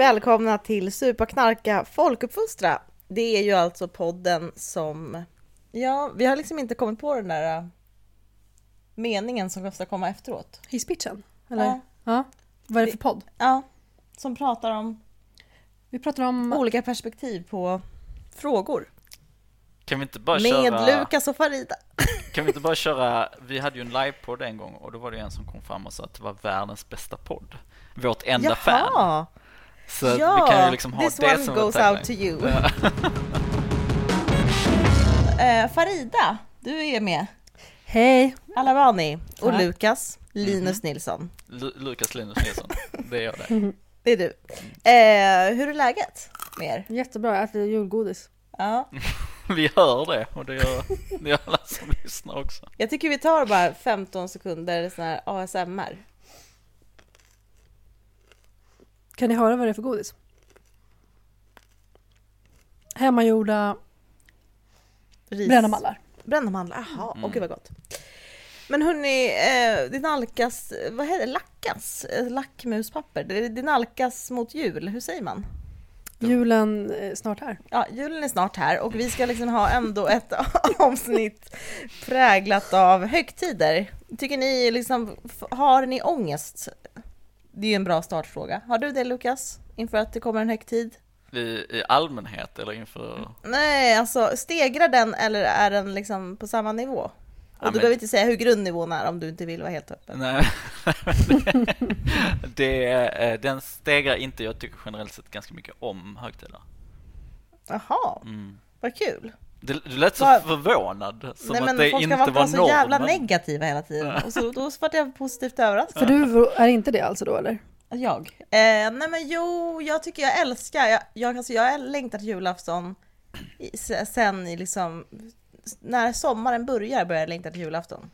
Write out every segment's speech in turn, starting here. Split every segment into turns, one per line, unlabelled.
Välkomna till Supa Knarka Folkuppfostra. Det är ju alltså podden som, ja, vi har liksom inte kommit på den där äh, meningen som ska komma efteråt.
Hisspitchen? Eller?
Ja.
Ja. Vad är det för podd?
Ja, som pratar om
Vi pratar om...
olika perspektiv på frågor.
Kan vi inte bara
Med
köra...
Lukas och Farida.
Kan vi inte bara köra... Vi hade ju en livepodd en gång och då var det en som kom fram och sa att det var världens bästa podd. Vårt enda fan. Så
ja,
vi kan ju liksom ha
this
det
one
som
goes out to you. Eh, Farida, du är med.
Hej!
Alabani och
Tack.
Lukas,
Mhm.
Linus Nilsson.
Lu- Lukas Linus Nilsson. Det är jag det.
Det är du. Eh, hur är läget med er?
Jättebra, jag äter julgodis.
Ja,
Vi hör det och det gör, det gör alla som lyssnar också.
jag tycker vi tar bara 15 sekunder sån här ASMR.
Kan ni höra vad det är för godis? Hemmagjorda
Ris.
brända mallar.
Brända mandlar, jaha,
Mm.
åh gud vad gott. Men hörni, eh, det nalkas, vad heter det, lackas? Eh, Lackmuspapper, det, det nalkas mot jul, hur säger man?
Julen är snart här.
Ja, julen är snart här och vi ska liksom ha ändå ett avsnitt präglat av högtider. Tycker ni liksom, har ni ångest? Det är en bra startfråga. Har du det Lukas? Inför att det kommer en högtid?
I, I allmänhet eller inför...
Nej, alltså stegrar den eller är den liksom på samma nivå? Och
Ja,
du
men-
behöver inte säga hur grundnivån är om du inte vill vara helt öppen.
Nej, det, det, eh, den stegrar inte. Jag tycker generellt sett ganska mycket om högtider.
Jaha,
Mm.
vad kul.
Du, du lät så förvånad, som
Nej
att
men
det
folk
inte
ska
var
vara så jävla
normen.
negativa hela tiden. Och så, då vart jag positivt överraskad.
För du är inte det alltså då eller?
Jag? Eh, nej men jo, jag tycker jag älskar, jag, jag, alltså, jag längtar till julafton i, se- sen i liksom, när sommaren börjar börjar jag längta till julafton.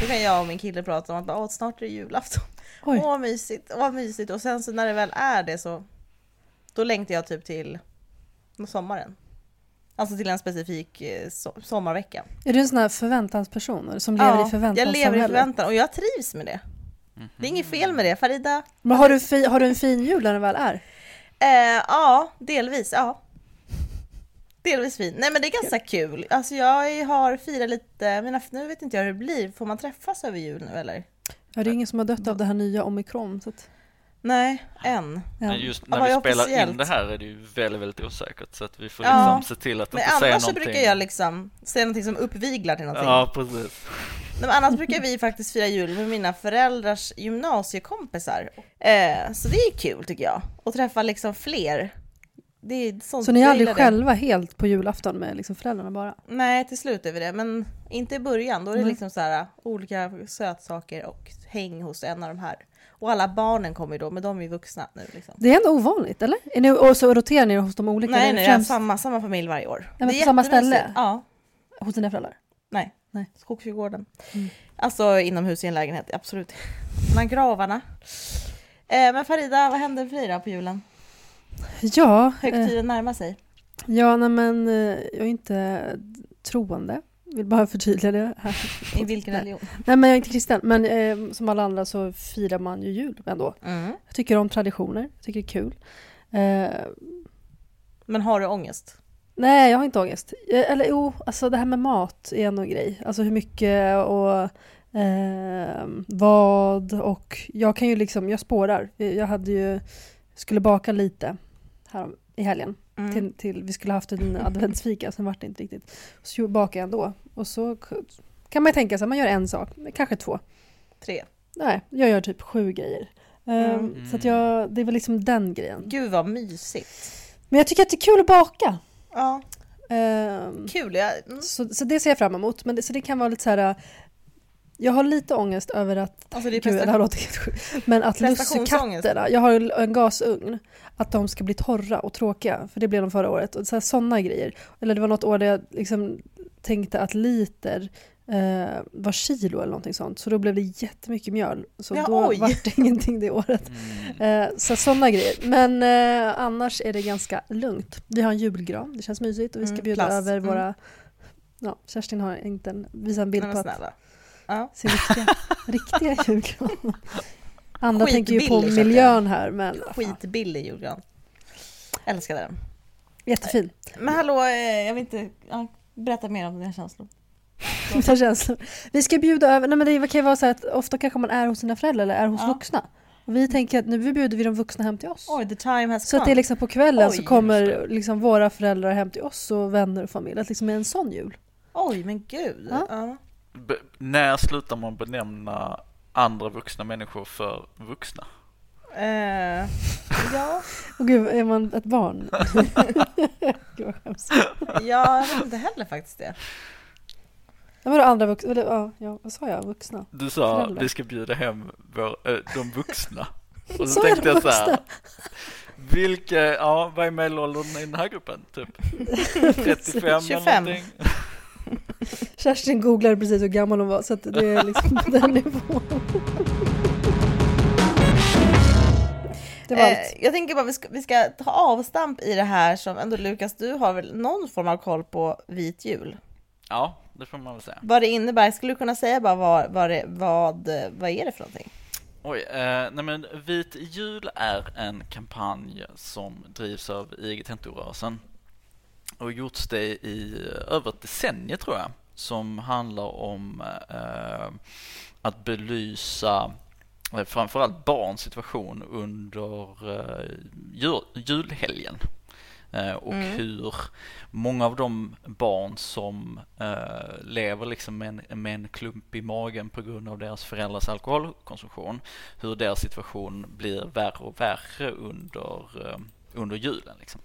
Då kan jag och min kille prata om att bara, Åh, snart är det julafton.
Oj.
Åh vad mysigt, åh mysigt. Och sen så när det väl är det så, då längtar jag typ till sommaren. Alltså till en specifik eh, so- sommarvecka.
Är du en sån här förväntansperson som lever i
jag lever i förväntan och jag trivs med det. Det är inget fel med det. Farida?
Men har du, fi, har du en fin jul när den väl är?
Eh, ja, delvis. Ja. Delvis fin. Nej men det är ganska kul. Alltså jag har firat lite, men nu vet inte jag hur det blir. Får man träffas över jul nu eller?
Ja, det är ingen som har dött av det här nya omikron. Så att,
Nej, än.
ja.
Men just när vi spelar
officiellt?
in det här är det ju väldigt, väldigt osäkert. Så att vi får
Ja.
liksom se till att
Men
inte säga
annars så
någonting.
brukar jag liksom säga någonting som uppviglar till någonting.
Ja, precis.
Nej, men annars brukar vi faktiskt fira jul med mina föräldrars gymnasiekompisar. Eh, så det är kul tycker jag. Och träffa liksom fler. Det är sånt
Så ni är aldrig
det.
själva helt på julafton med liksom föräldrarna bara?
Nej, till slut är vi det, men inte i början. Då är det
Nej.
liksom så här olika sötsaker och häng hos en av de här. Och alla barnen kommer ju då, men de är ju vuxna nu liksom.
Det är ändå ovanligt, eller? Är ni, och så roterar ni hos de olika?
Nej, nej,
främst
samma, samma familj varje år.
men
Det är
på samma ställe?
Ja,
Hos dina föräldrar?
nej.
Nej.
Skogsträdgården.
Mm.
Alltså inomhus i en lägenhet, absolut. Bland gravarna. Eh, men Farida, vad händer för dig då på julen?
Ja, eh,
Högtiden närmar sig.
ja nej, men eh, jag är inte troende. Vill bara förtydliga det här.
I vilken religion?
Nej men jag är inte kristen, men eh, som alla andra så firar man ju jul ändå.
Mm.
Jag tycker om traditioner, jag tycker det är kul. Eh,
Men har du ångest?
nej, jag har inte ångest. Eh, eller jo, alltså det här med mat är en grej. Alltså hur mycket och eh, vad och jag kan ju liksom, jag spårar. Jag hade ju, skulle baka lite här i helgen.
Mm.
Till, till, vi skulle haft en adventsfika, sen vart det inte riktigt. Så bakade jag ändå. Och så kan man ju tänka sig, man gör en sak, kanske två.
Tre.
Nej, jag gör typ sju grejer. Ehm,
Mm.
Så att jag, det väl liksom den grejen.
Gud vad mysigt.
Men jag tycker att det är kul att baka.
Ja,
Ehm,
kul. Jag, mm.
så, så det ser jag fram emot. Men det, så det kan vara lite så här... Jag har lite ångest över att...
Alltså det är
Gud, det här låter helt sjukt. Men att lussekatterna, jag har en gasugn, att de ska bli torra och tråkiga. För det blev de förra året. Och så här, såna grejer. Eller det var något år där jag liksom tänkte att liter eh, var kilo eller någonting sånt. Så då blev det jättemycket mjöl. Så
Ja,
då
oj.
var det ingenting det året.
Mm.
Eh, så sådana grejer. Men eh, annars är det ganska lugnt. Vi har en julgran, det känns mysigt och vi ska
Mm,
bjuda
klass.
över
Mm.
våra... Ja, Kerstin har inte en, visar en bild på att
snälla. Ja.
sin riktiga, riktiga julgran. Andra tänker ju på miljön här men
Skitbillig julgran. Älskade den.
jättefin.
Men hallå, eh, jag vill inte... Ja, berätta mer om dina känslor.
Mina känslor. Vi ska bjuda över, nej men det kan ju vara så att ofta kanske man är hos sina föräldrar eller är hos
Ja.
vuxna. Och vi tänker att nu bjuder vi de vuxna hem till oss.
Oj, the time has
Så att
come.
det är liksom på kvällen så
Oj,
kommer liksom våra föräldrar hem till oss och vänner och familj. Att liksom är en sån jul.
Oj, men gud.
Ja.
Ja.
Be- när slutar man benämna andra vuxna människor för vuxna?
Eh, ja.
Och gud, är man ett barn? gud vad hemskt.
ja, jag vet inte heller faktiskt det.
Ja, vadå andra vuxna? Eller, ja, ja, vad sa jag? Vuxna?
Du sa
Föräldrar.
vi ska bjuda hem vår, äh, de vuxna. Och så,
jag
tänkte jag så här, vilka, ja vad är medelåldern i den här gruppen? Typ 35
25.
eller någonting?
Kerstin googlade precis hur gammal hon var så att det är liksom den nivån. Det var allt.
Eh, jag tänker bara vi ska, vi ska ta avstamp i det här som ändå Lukas, du har väl någon form av koll på vit jul?
Ja, det får man väl säga.
Vad det innebär, skulle du kunna säga bara vad, vad, det, vad, vad är det för någonting?
Oj, eh, nej men Vit jul är en kampanj som drivs av IG Tentorörelsen och gjorts det i över ett decennium tror jag som handlar om eh, att belysa eh, framförallt barns situation under eh, jul, julhelgen och
Mm.
hur många av de barn som eh, lever liksom med en, med en klump i magen på grund av deras föräldrars alkoholkonsumtion, hur deras situation blir värre och värre under, eh, under julen. Liksom.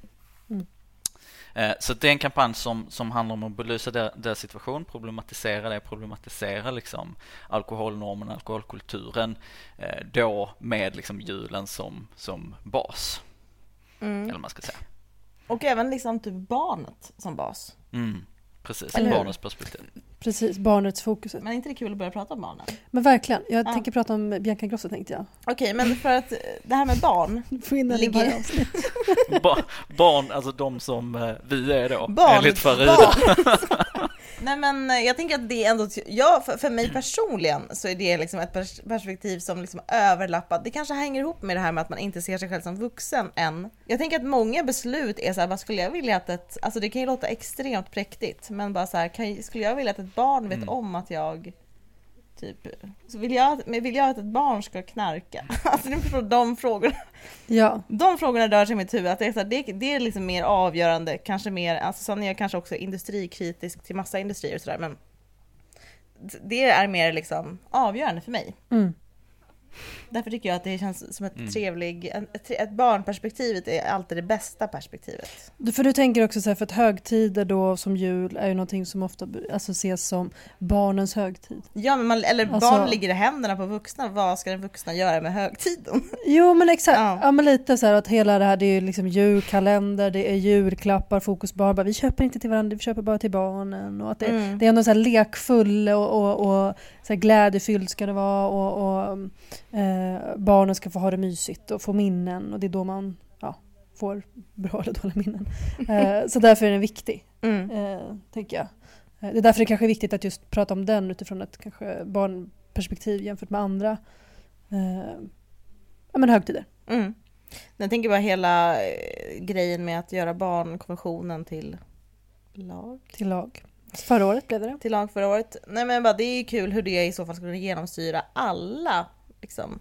Eh, Så det är en kampanj som, som handlar om att belysa der- deras situation, problematisera det, problematisera liksom alkoholnormen, alkoholkulturen, eh, då med liksom julen som, som bas,
Mm.
eller man ska säga.
Och även liksom typ barnet som bas.
Mm, precis,
Eller hur?
barnens perspektiv.
Precis, barnets fokus.
Men är inte det kul att börja prata om barnen?
Men verkligen, jag
Ja.
tänker prata om Bianca Ingrosso tänkte jag.
Okej, men för att eh, det här med barn,
i
Ligger-
avsnitt.
Ba- barn, alltså de som eh, vi är då,
barn,
enligt Farida.
barn. Nej men eh, jag tänker att det är ändå, ja för, för mig personligen så är det liksom ett pers- perspektiv som liksom överlappar, det kanske hänger ihop med det här med att man inte ser sig själv som vuxen än. Jag tänker att många beslut är så här, vad skulle jag vilja att ett, alltså det kan ju låta extremt präktigt, men bara så här, kan, skulle jag vilja att ett barn vet
Mm.
om att jag Typ, så vill jag, men vill jag att ett barn ska knarka? Alltså ni förstår de frågorna.
Ja,
De frågorna rör sig i mitt huvud, att det är, så här, det, det är liksom mer avgörande, kanske mer, alltså sen är jag kanske också industrikritisk till massa industrier och sådär men det är mer liksom avgörande för mig.
mm.
Därför tycker jag att det känns som ett
Mm.
trevlig, en- ett, ett barnperspektivet är alltid det bästa perspektivet.
Du- För du tänker också så här, för att högtider då som jul är ju någonting som ofta alltså, ses som barnens högtid.
Ja men man, eller
Alltså-
barn ligger i händerna på vuxna, vad ska den vuxna göra med högtiden?
Jo men exakt,
Ja.
ja. men lite så här att hela det här det är ju liksom julkalender, det är julklappar, fokus barn, bara, vi köper inte till varandra, vi köper bara till barnen och att det,
Mm.
det är ändå så här lekfull och, och, och så här glädjefylld ska det vara och, och eh, barnen ska få ha det mysigt och få minnen och det är då man ja, får bra eller dåliga minnen. Eh, så därför är den viktig,
Mm.
eh, tänker jag. Eh, Det är därför det kanske är viktigt att just prata om den utifrån ett kanske barnperspektiv jämfört med andra eh, ja, men högtider.
Mm. Jag tänker bara hela eh, grejen med att göra barnkonventionen till lag.
Till lag. Förra året blev det
till lag förra året. Nej men bara det är ju kul hur det i så fall skulle genomsyra alla liksom.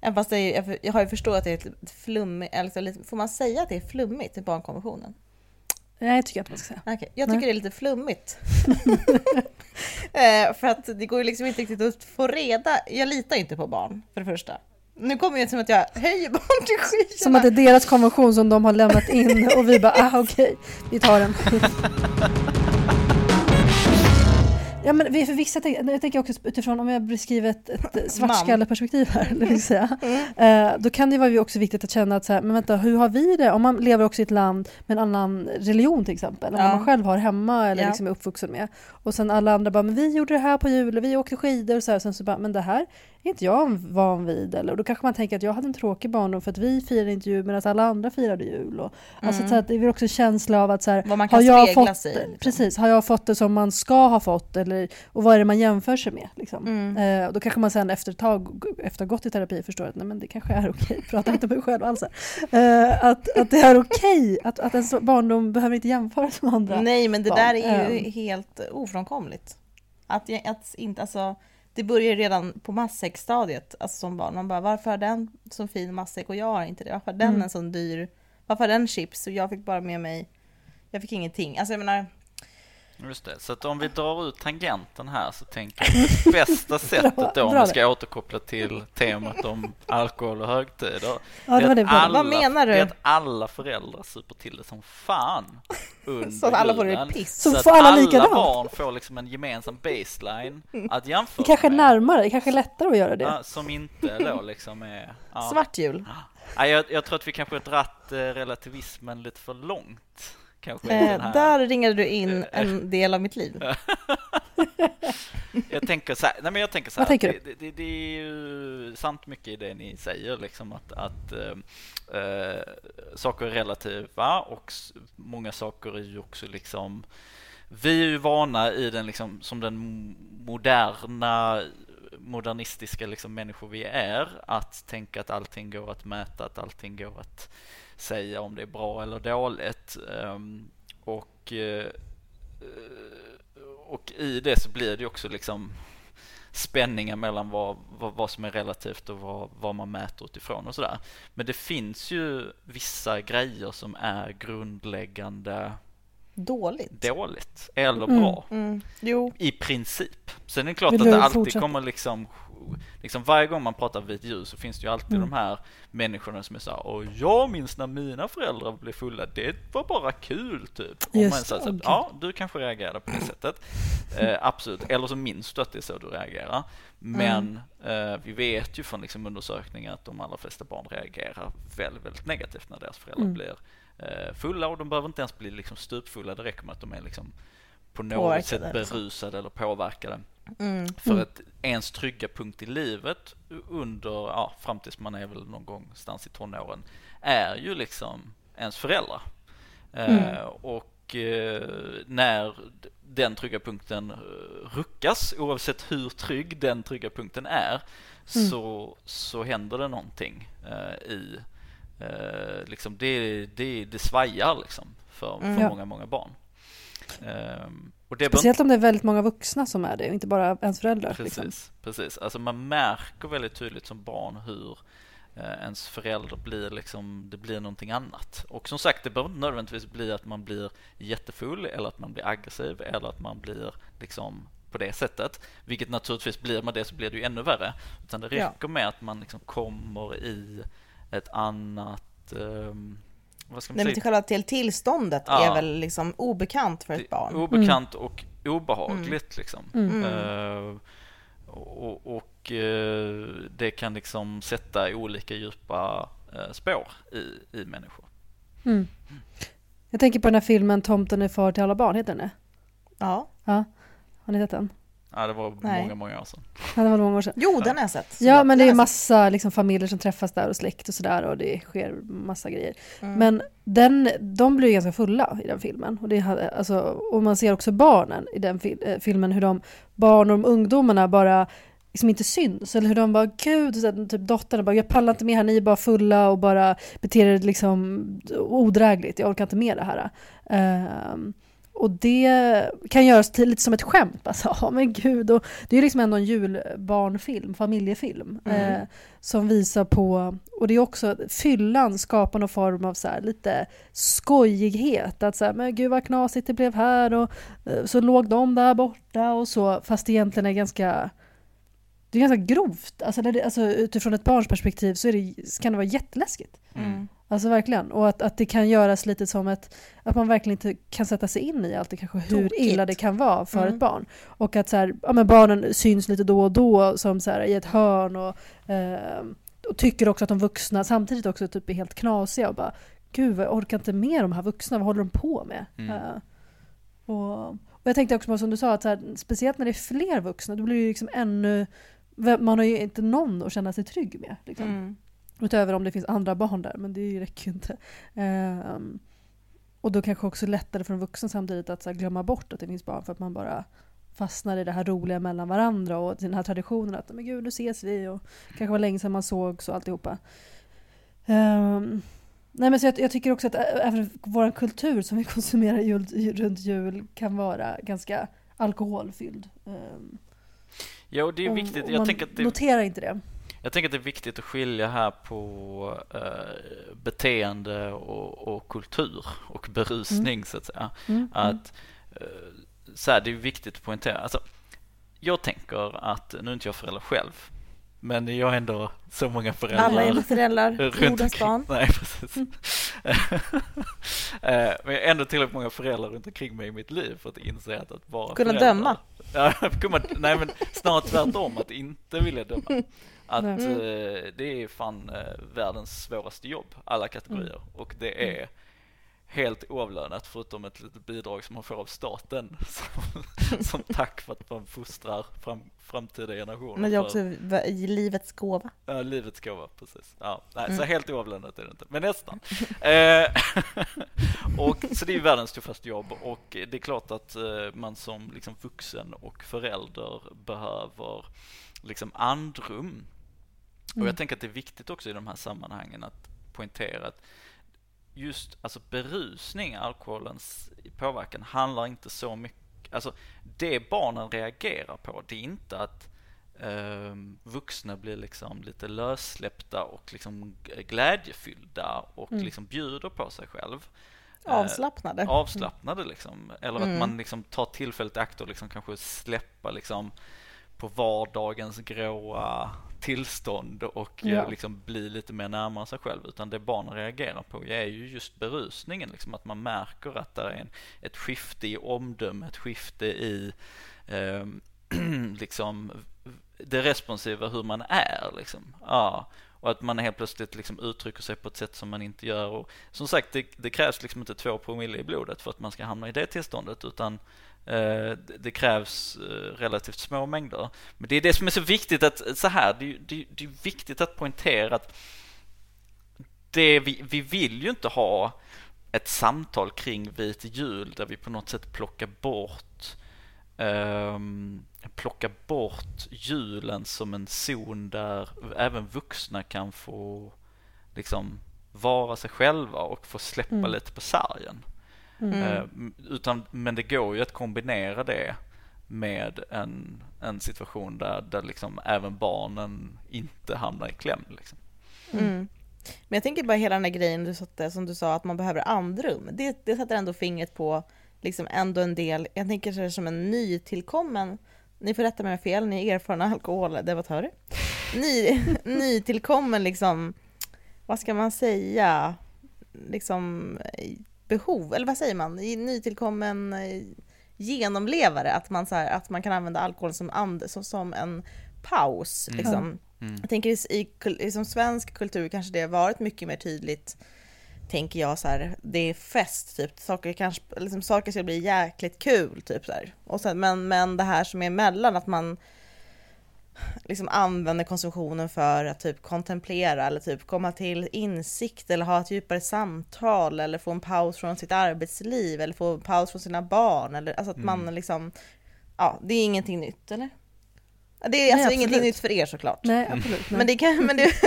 Även fast är, jag, jag har ju förstått att det är ett flummigt, eller så lite, får man säga att det är flummigt i barnkonventionen?
Nej, jag tycker inte man ska säga.
Okej, jag tycker
Nej.
det är lite flummigt. eh, för att det går ju liksom inte riktigt att få reda, jag litar inte på barn för det första. Nu kommer det som att jag höjer barn till skyarna.
Som att det är deras konvention som de har lämnat in och vi bara, ah okej, vi tar den. Ja men för vissa, jag tänker också utifrån om jag beskriver ett, ett svartskalleperspektiv här, eller vill säga, eh, då kan det vara också viktigt att känna att så här, men vänta, hur har vi det? Om man lever också i ett land med en annan religion till exempel, än
Ja.
man själv har hemma eller
Ja.
liksom är uppvuxen med. Och sen alla andra bara, men vi gjorde det här på jul och vi åkte skidor och så här, och sen så bara, men det här är inte jag van vid? Eller, och då kanske man tänker att jag hade en tråkig barndom för att vi firade inte jul medan alla andra firade jul. Och, alltså, så att det är också en känsla av att så här,
Vad man kan
har jag fått,
sig i, liksom.
Precis, har jag fått det som man ska ha fått? Eller, och vad är det man jämför sig med? Liksom?
Mm.
Eh, och då kanske man sen efter ett tag, efter att ha gått i terapi, förstår att nej, men det kanske är okej, pratar inte om mig själv alls. här. Eh, att, att det är okej, att, att ens barndom behöver inte jämföras med andra.
Nej men det
barn.
där är ju
Ehm.
helt ofrånkomligt. Att, att inte, alltså, det börjar redan på matsäckstadiet, alltså som barn. Man bara, varför har den så fin matsäck och jag har inte det? Varför har den
Mm.
en sån dyr? Varför har den chips och jag fick bara med mig, jag fick ingenting. Alltså jag menar,
Just det, så att om vi drar ut tangenten här så tänker jag att det bästa sättet då om vi ska återkoppla till temat om alkohol och högtider.
Ja, det det.
alla,
Vad menar du?
Det är att alla föräldrar super till det som fan under
så att alla får det piss.
Så
att
får alla
alla
likadant.
barn får liksom en gemensam baseline att jämföra
Det kanske är
med.
närmare, det kanske är lättare att göra det.
Ja, som inte då liksom är... Ja.
Svart jul.
Ja, jag, jag tror att vi kanske har dratt eh, relativismen lite för långt. Kanske
Eh, där ringade du in en del av mitt liv.
Jag tänker så här, nej men jag tänker så här,
tänker
det, det, det är ju sant mycket i det ni säger liksom att, att eh, saker är relativa och många saker är ju också liksom vi är ju vana i den liksom som den moderna modernistiska liksom människor vi är att tänka att allting går att mäta, att allting går att säga om det är bra eller dåligt. Ehm, och eh, och i det så blir det ju också liksom spänningar mellan vad, vad, vad som är relativt och vad, vad man mäter utifrån och sådär. Men det finns ju vissa grejer som är grundläggande
Dåligt.
dåligt eller
Mm.
bra.
Mm.
I princip. Sen är det klart
Vill
att det alltid
fortsätta?
kommer liksom, liksom varje gång man pratar vit ljus så finns det ju alltid
Mm.
de här människorna som är så här, och jag minns när mina föräldrar blev fulla, det var bara kul typ. Och
Just
man säger ja, du kanske reagerade på det sättet. Eh, absolut, eller så minns du att det är så du reagerar. Men
Mm.
eh, vi vet ju från liksom undersökningar att de allra flesta barn reagerar väldigt, väldigt negativt när deras föräldrar
Mm.
blir eh, fulla och de behöver inte ens bli liksom stupfulla, det räcker med att de är liksom på något
Påverkade,
sätt
liksom.
berusade eller påverkade.
Mm.
För
Mm.
att ens trygga punkt i livet under, ja, fram tills man är väl någon gång någonstans i tonåren, är ju liksom ens föräldrar. Eh,
Mm.
och eh, när den trygga punkten eh, ruckas, oavsett hur trygg den trygga punkten är,
Mm.
så, så händer det någonting eh, i, eh, liksom det, det, det svajar liksom för,
Mm.
för
Ja.
många, många barn. Ehm, och det bör
Speciellt om det är väldigt många vuxna som är det, och inte bara ens föräldrar.
Precis,
Liksom.
precis. Alltså man märker väldigt tydligt som barn hur eh, ens förälder blir liksom, det blir någonting annat. Och som sagt, det behöver inte nödvändigtvis bli att man blir jättefull eller att man blir aggressiv eller att man blir liksom på det sättet. Vilket naturligtvis blir man det så blir det ju ännu värre. Utan det
Ja.
räcker med att man liksom kommer i ett annat, ehm, vad ska man
Nej, men
säga?
till själva till tillståndet
Ja.
är väl liksom obekant för ett barn.
Obekant och obehagligt liksom.
Mm.
Eh, och och eh, det kan liksom sätta olika djupa eh, spår i, i människor.
Mm. Jag tänker på den här filmen Tomten är far till alla barn, heter den det?
Ja.
Ja. Har ni sett den?
Ja, det var
Nej.
många, många år sedan.
Ja, det var många år sedan.
Jo, den har jag sett.
Ja, men det är massa liksom, familjer som träffas där och släkt och sådär och det sker massa grejer.
Mm.
Men den, de blir ju ganska fulla i den filmen. Och, det, alltså, och man ser också barnen i den fil, eh, filmen, hur de, barn och de ungdomarna bara liksom inte syns. Eller hur de bara, gud, så här, typ dottern bara, jag pallar inte med här, ni är bara fulla och bara beter er liksom odrägligt, jag orkar inte med det här. Ehm, och det kan göras till lite som ett skämt. Alltså, ja men gud. Och det är ju liksom ändå en julbarnfilm, familjefilm.
Mm.
Eh, som visar på, och det är också, fyllan skapar någon form av så här, lite skojighet. Att så här, men gud vad knasigt det blev här och eh, så låg de där borta och så. Fast det egentligen är ganska, det är ganska grovt. Alltså, det, alltså utifrån ett barns perspektiv så är det, kan det vara jätteläskigt.
Mm.
Alltså verkligen. Och att, att det kan göras lite som ett, att man verkligen inte kan sätta sig in i allt det kanske hur
Tokigt.
illa det kan vara för
Mm.
ett barn. Och att så här, ja, men barnen syns lite då och då som så här, i ett hörn och, eh, och tycker också att de vuxna samtidigt också typ är helt knasiga och bara Gud, jag orkar inte med de här vuxna, vad håller de på med?
Mm.
Eh, och, och jag tänkte också på som du sa, att så här, speciellt när det är fler vuxna, då blir det ju liksom ännu man har ju inte någon att känna sig trygg med. Liksom.
Mm.
Utöver om det finns andra barn där, men det räcker ju inte. Ehm, och då kanske också lättare för en vuxen samtidigt att här, glömma bort att det finns barn för att man bara fastnar i det här roliga mellan varandra och den här traditionen att men gud nu ses vi och kanske var länge sedan man sågs och alltihopa. Um, nej men så jag, jag tycker också att även vår kultur som vi konsumerar jul, runt jul kan vara ganska alkoholfylld. Um,
Ja, och det är
och-
viktigt.
och
Jag
man
tänker, att det,
noterar inte det.
Jag tänker att det är viktigt att skilja här på eh, beteende och, och kultur och berusning så att säga.
Mm, mm.
Att eh, så här, det är viktigt att poängtera. Alltså, jag tänker att, nu är inte jag förälder själv, men jag har ändå så många föräldrar
Alla är föräldrar, jordens barn.
Nej, precis. Eh, Men jag har ändå tillräckligt många föräldrar runt omkring mig i mitt liv för att inse att, att vara
Kunna
förälder-
döma.
Ja, nej men snarare tvärtom, att inte vilja döma. Att
Nej.
eh, det är fan eh, världens svåraste jobb, alla kategorier. Och det är helt oavlönat förutom ett litet bidrag som man får av staten som, som tack för att man fostrar fram, framtida generationer.
Men det är
för-
också i livets gåva.
Ja, livets gåva, precis. Ja, nej, Så
Mm.
helt oavlönat är det inte, men nästan. eh, och, så det är världens tuffaste jobb och det är klart att eh, man som liksom vuxen och förälder behöver liksom andrum. Och
Mm.
jag tänker att det är viktigt också i de här sammanhangen att poängtera att just alltså berusning, alkoholens påverkan, handlar inte så mycket... Alltså det barnen reagerar på, det är inte att eh, vuxna blir liksom lite lössläppta och liksom glädjefyllda och
Mm.
liksom bjuder på sig själv. Eh,
Avslappnade.
avslappnade liksom. Eller
Mm.
att man liksom tar tillfället i akt och liksom kanske släppa liksom på vardagens gråa tillstånd och eh,
Ja.
liksom bli lite mer närmare sig själv. Utan det barnen reagerar på är ju just berusningen. Liksom att man märker att det är en, ett skifte i omdöme, ett skifte i eh, liksom det responsiva hur man är. Liksom. Ja. Och att man helt plötsligt liksom uttrycker sig på ett sätt som man inte gör. Och som sagt, det, det krävs liksom inte två promille i blodet för att man ska hamna i det tillståndet. Utan det, det krävs eh, relativt små mängder. Men det är det som är så viktigt att, så här, det, är det, det är viktigt att poängtera att det vi, vi vill ju inte ha ett samtal kring vit jul där vi på något sätt plockar bort um, plocka bort julen som en zon där även vuxna kan få liksom vara sig själva och få släppa
Mm.
lite på sargen.
Mm.
Eh, utan, men det går ju att kombinera det med en, en situation där, där liksom även barnen inte hamnar i kläm. Liksom.
Mm. Men jag tänker bara hela den där grejen du satte, som du sa att man behöver andrum. Det, det sätter ändå fingret på liksom ändå en del, jag tänker så här som en nytillkommen, ni får rätta mig om jag fel, ni är erfarna alkoholdebattörer. Ny, nytillkommen liksom, vad ska man säga, liksom behov, eller vad säger man, I- nytillkommen eh, genomlevare, att man, så här, att man kan använda alkohol som, and, som, som en paus.
Mm.
Liksom.
Mm.
Jag tänker i, i som svensk kultur kanske det har varit mycket mer tydligt, tänker jag så här, det är fest typ, saker kanske, liksom saker ska bli jäkligt kul typ så här. Och sen, men, men det här som är emellan, att man liksom använder konsumtionen för att typ kontemplera eller typ komma till insikt eller ha ett djupare samtal eller få en paus från sitt arbetsliv eller få en paus från sina barn eller alltså att
Mm.
man liksom, ja det är ingenting nytt eller? Det är
Nej,
alltså
absolut.
ingenting nytt för er såklart.
Nej, absolut. Nej.
Men det kan, men det,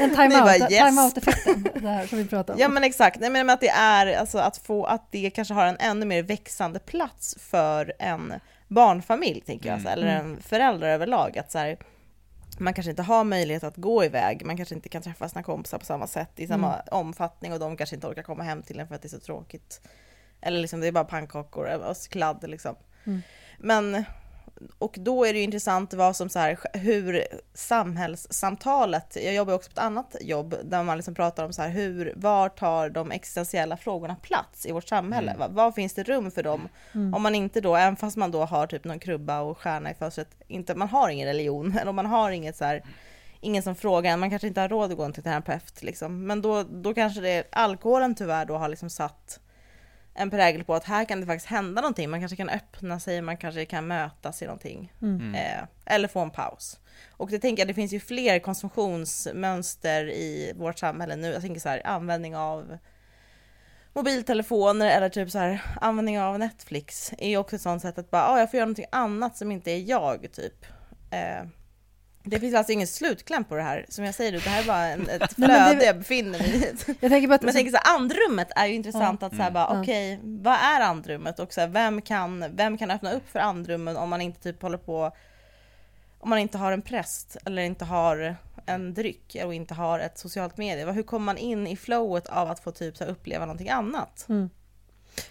en
Ni
time-out,
bara, yes.
time-out-effekten, det här som vi pratade om.
ja men exakt, nej men att det är alltså att få, att det kanske har en ännu mer växande plats för en barnfamilj tänker jag,
Mm.
så, eller en förälder överlag. Att så här, man kanske inte har möjlighet att gå iväg, man kanske inte kan träffa sina kompisar på samma sätt i samma
Mm.
omfattning och de kanske inte orkar komma hem till en för att det är så tråkigt. Eller liksom det är bara pannkakor och kladd liksom.
Mm.
Men, och då är det ju intressant vad som så här, hur samhällssamtalet, jag jobbar också på ett annat jobb där man liksom pratar om så här, hur, var tar de existentiella frågorna plats i vårt samhälle?
Mm.
Vad, finns det rum för dem?
Mm.
Om man inte då, även fast man då har typ någon krubba och stjärna i fönstret, inte, man har ingen religion, eller man har inget så här, ingen som frågar man kanske inte har råd att gå till terapeut liksom. Men då, då kanske det, alkoholen tyvärr då har liksom satt en prägel på att här kan det faktiskt hända någonting. Man kanske kan öppna sig, man kanske kan mötas i någonting.
Mm.
Eh, eller få en paus. Och det tänker jag, det finns ju fler konsumtionsmönster i vårt samhälle nu. Jag tänker så här, användning av mobiltelefoner eller typ så här användning av Netflix är ju också ett sånt sätt att bara, ah, jag får göra någonting annat som inte är jag typ. Eh, det finns alltså ingen slutkläm på det här. Som jag säger, det här är bara en, ett
Nej, men
flöde
det-
jag befinner mig i.
Jag tänker på att
Men jag tänker så här, andrummet är ju intressant att så här, bara,
Ja.
okej, vad är andrummet och så här, vem, kan, vem kan öppna upp för andrummen om man inte typ håller på, om man inte har en präst eller inte har en dryck och inte har ett socialt medie. Hur kommer man in i flowet av att få typ så här, uppleva någonting annat?
Mm.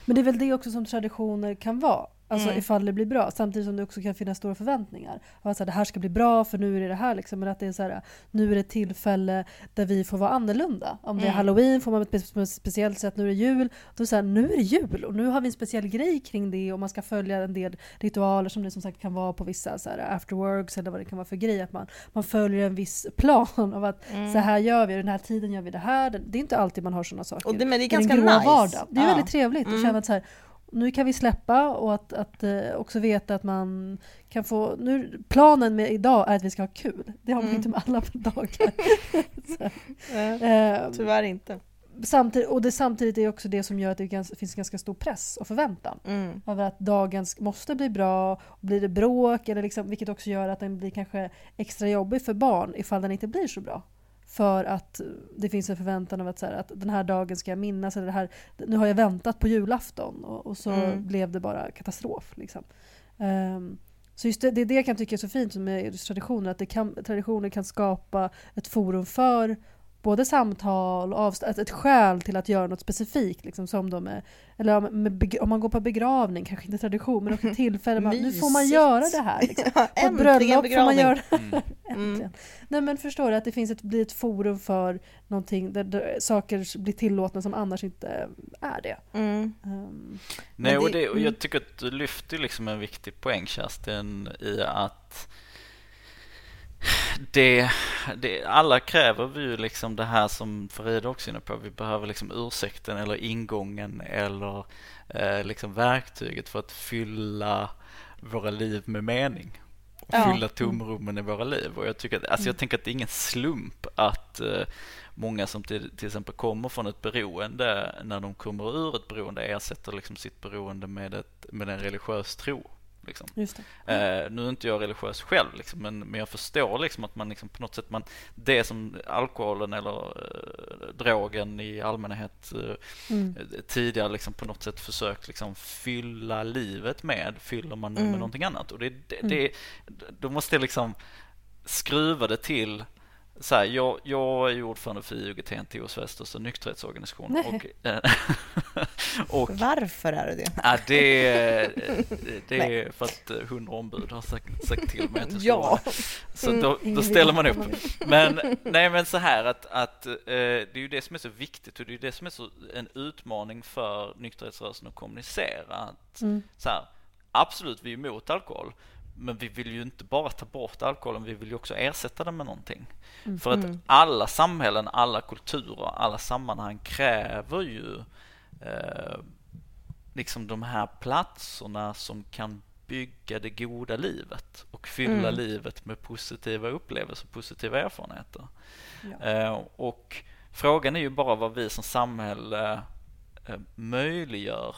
Men det är väl det också som traditioner kan vara. Alltså
Mm.
ifall det blir bra. Samtidigt som det också kan finnas stora förväntningar. Att så här, det här ska bli bra för nu är det det här. Liksom. Men att det är så här, nu är det ett tillfälle där vi får vara annorlunda. Om det är
Mm.
halloween får man ett spe- speciellt sätt. Nu är det jul. Då är så här, nu är det jul och nu har vi en speciell grej kring det. Och man ska följa en del ritualer som det som sagt kan vara på vissa så här, afterworks eller vad det kan vara för grej. Att man, man följer en viss plan av att
Mm.
så här gör vi, den här tiden gör vi det här. Det är inte alltid man har sådana saker
Och det, men det är ganska nice.
vardagen. Det är
Ja.
väldigt trevligt att
Mm.
känna att så här, nu kan vi släppa och att, att eh, också veta att man kan få... Nu, planen med idag är att vi ska ha kul. Det har man
Mm.
inte med alla dagar. så,
Eh,
eh,
Tyvärr inte.
samtidigt, och det samtidigt är också det som gör att det gans- finns ganska stor press och förväntan.
Mm.
Över att dagen måste bli bra, och blir det bråk, eller liksom, vilket också gör att den blir kanske extra jobbig för barn ifall den inte blir så bra. För att det finns en förväntan av att, så här, att den här dagen ska jag minnas, eller det här, nu har jag väntat på julafton och, och så
Mm.
blev det bara katastrof. Liksom. Ehm, så just det, det är det jag kan tycka är så fint med just traditioner, att det kan, traditioner kan skapa ett forum för både samtal och avst- ett, ett skäl till att göra något specifikt. Liksom, som de är, eller om, med, beg- om man går på begravning, kanske inte tradition, men också tillfälle. Man, nu får man göra det här. Liksom.
Ja,
På ett bröllop får man
begravning.
göra
Mm.
Äntligen. Nej men förstår du att det finns ett, blir ett forum för någonting där, där saker blir tillåtna som annars inte är det.
Mm.
Ehm,
Nej,
Men
och,
det-
det, och
mm.
jag tycker att du lyfter liksom en viktig poäng Kerstin i att det, det, alla kräver vi ju liksom det här som Farida också är inne på. Vi behöver liksom ursäkten eller ingången eller eh, liksom verktyget för att fylla våra liv med mening. Och
Ja.
fylla tomrummen i våra liv. Och jag, tycker att, alltså jag tänker att det är ingen slump att eh, många som till, till exempel kommer från ett beroende, när de kommer ur ett beroende ersätter liksom sitt beroende med, ett, med en religiös tro. Liksom.
det.
Eh, nu är inte jag religiös själv, liksom, men, men jag förstår liksom att man liksom på något sätt, man, det som alkoholen eller eh, drogen i allmänhet eh,
Mm.
tidigare liksom på något sätt försökt liksom fylla livet med, fyller man nu med
Mm.
någonting annat. Och det, det,
Mm.
det, då måste jag liksom skruva det till så här, jag, jag är ju ordförande för IOGT-NTO, Sveriges största nykterhetsorganisation.
Nej.
Och, eh, och
Varför är det det?
Ja, det, det är för att eh, hundra ombud har sagt, sagt till mig att jag ska
Ja.
Så då,
Ingen
då ställer man upp. Men, nej, men så här att, att eh, det är ju det som är så viktigt och det är det som är så en utmaning för nykterhetsrörelsen att kommunicera. Att,
Mm.
så här, absolut, vi är emot alkohol. Men vi vill ju inte bara ta bort alkoholen, vi vill ju också ersätta den med någonting.
Mm.
För att
Mm.
alla samhällen, alla kulturer, alla sammanhang kräver ju eh, liksom de här platserna som kan bygga det goda livet och fylla
Mm.
livet med positiva upplevelser, positiva erfarenheter.
Ja.
Eh, och frågan är ju bara vad vi som samhälle eh, möjliggör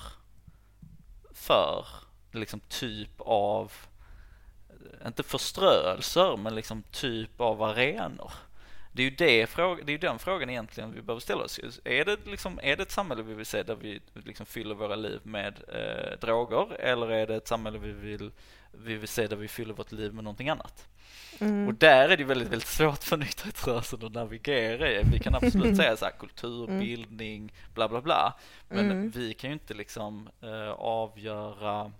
för liksom typ av, inte förströelser, men liksom typ av arenor. Det är ju det, det är ju den frågan egentligen vi behöver ställa oss. Är det, liksom, är det ett samhälle vi vill se där vi liksom fyller våra liv med eh, droger eller är det ett samhälle vi vill, vi vill se där vi fyller vårt liv med någonting annat?
Mm.
Och där är det väldigt, väldigt svårt för nykterhetsrörelsen att navigera i. Vi kan absolut säga så här kultur,
Mm.
bildning, bla bla bla. Men
Mm.
vi kan ju inte liksom eh, avgöra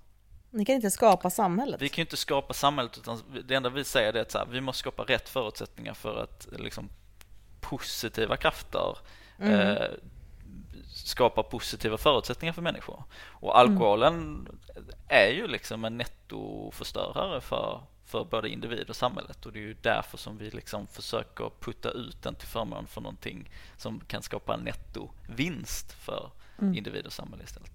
Ni kan inte skapa samhället.
vi kan inte skapa samhället utan det enda vi säger är att här, vi måste skapa rätt förutsättningar för att liksom, positiva krafter
Mm.
eh, skapar positiva förutsättningar för människor. Och alkoholen är ju liksom en nettoförstörare för, för både individ och samhället och det är ju därför som vi liksom försöker putta ut den till förmån för någonting som kan skapa en nettovinst för
Mm.
individ och samhälle istället.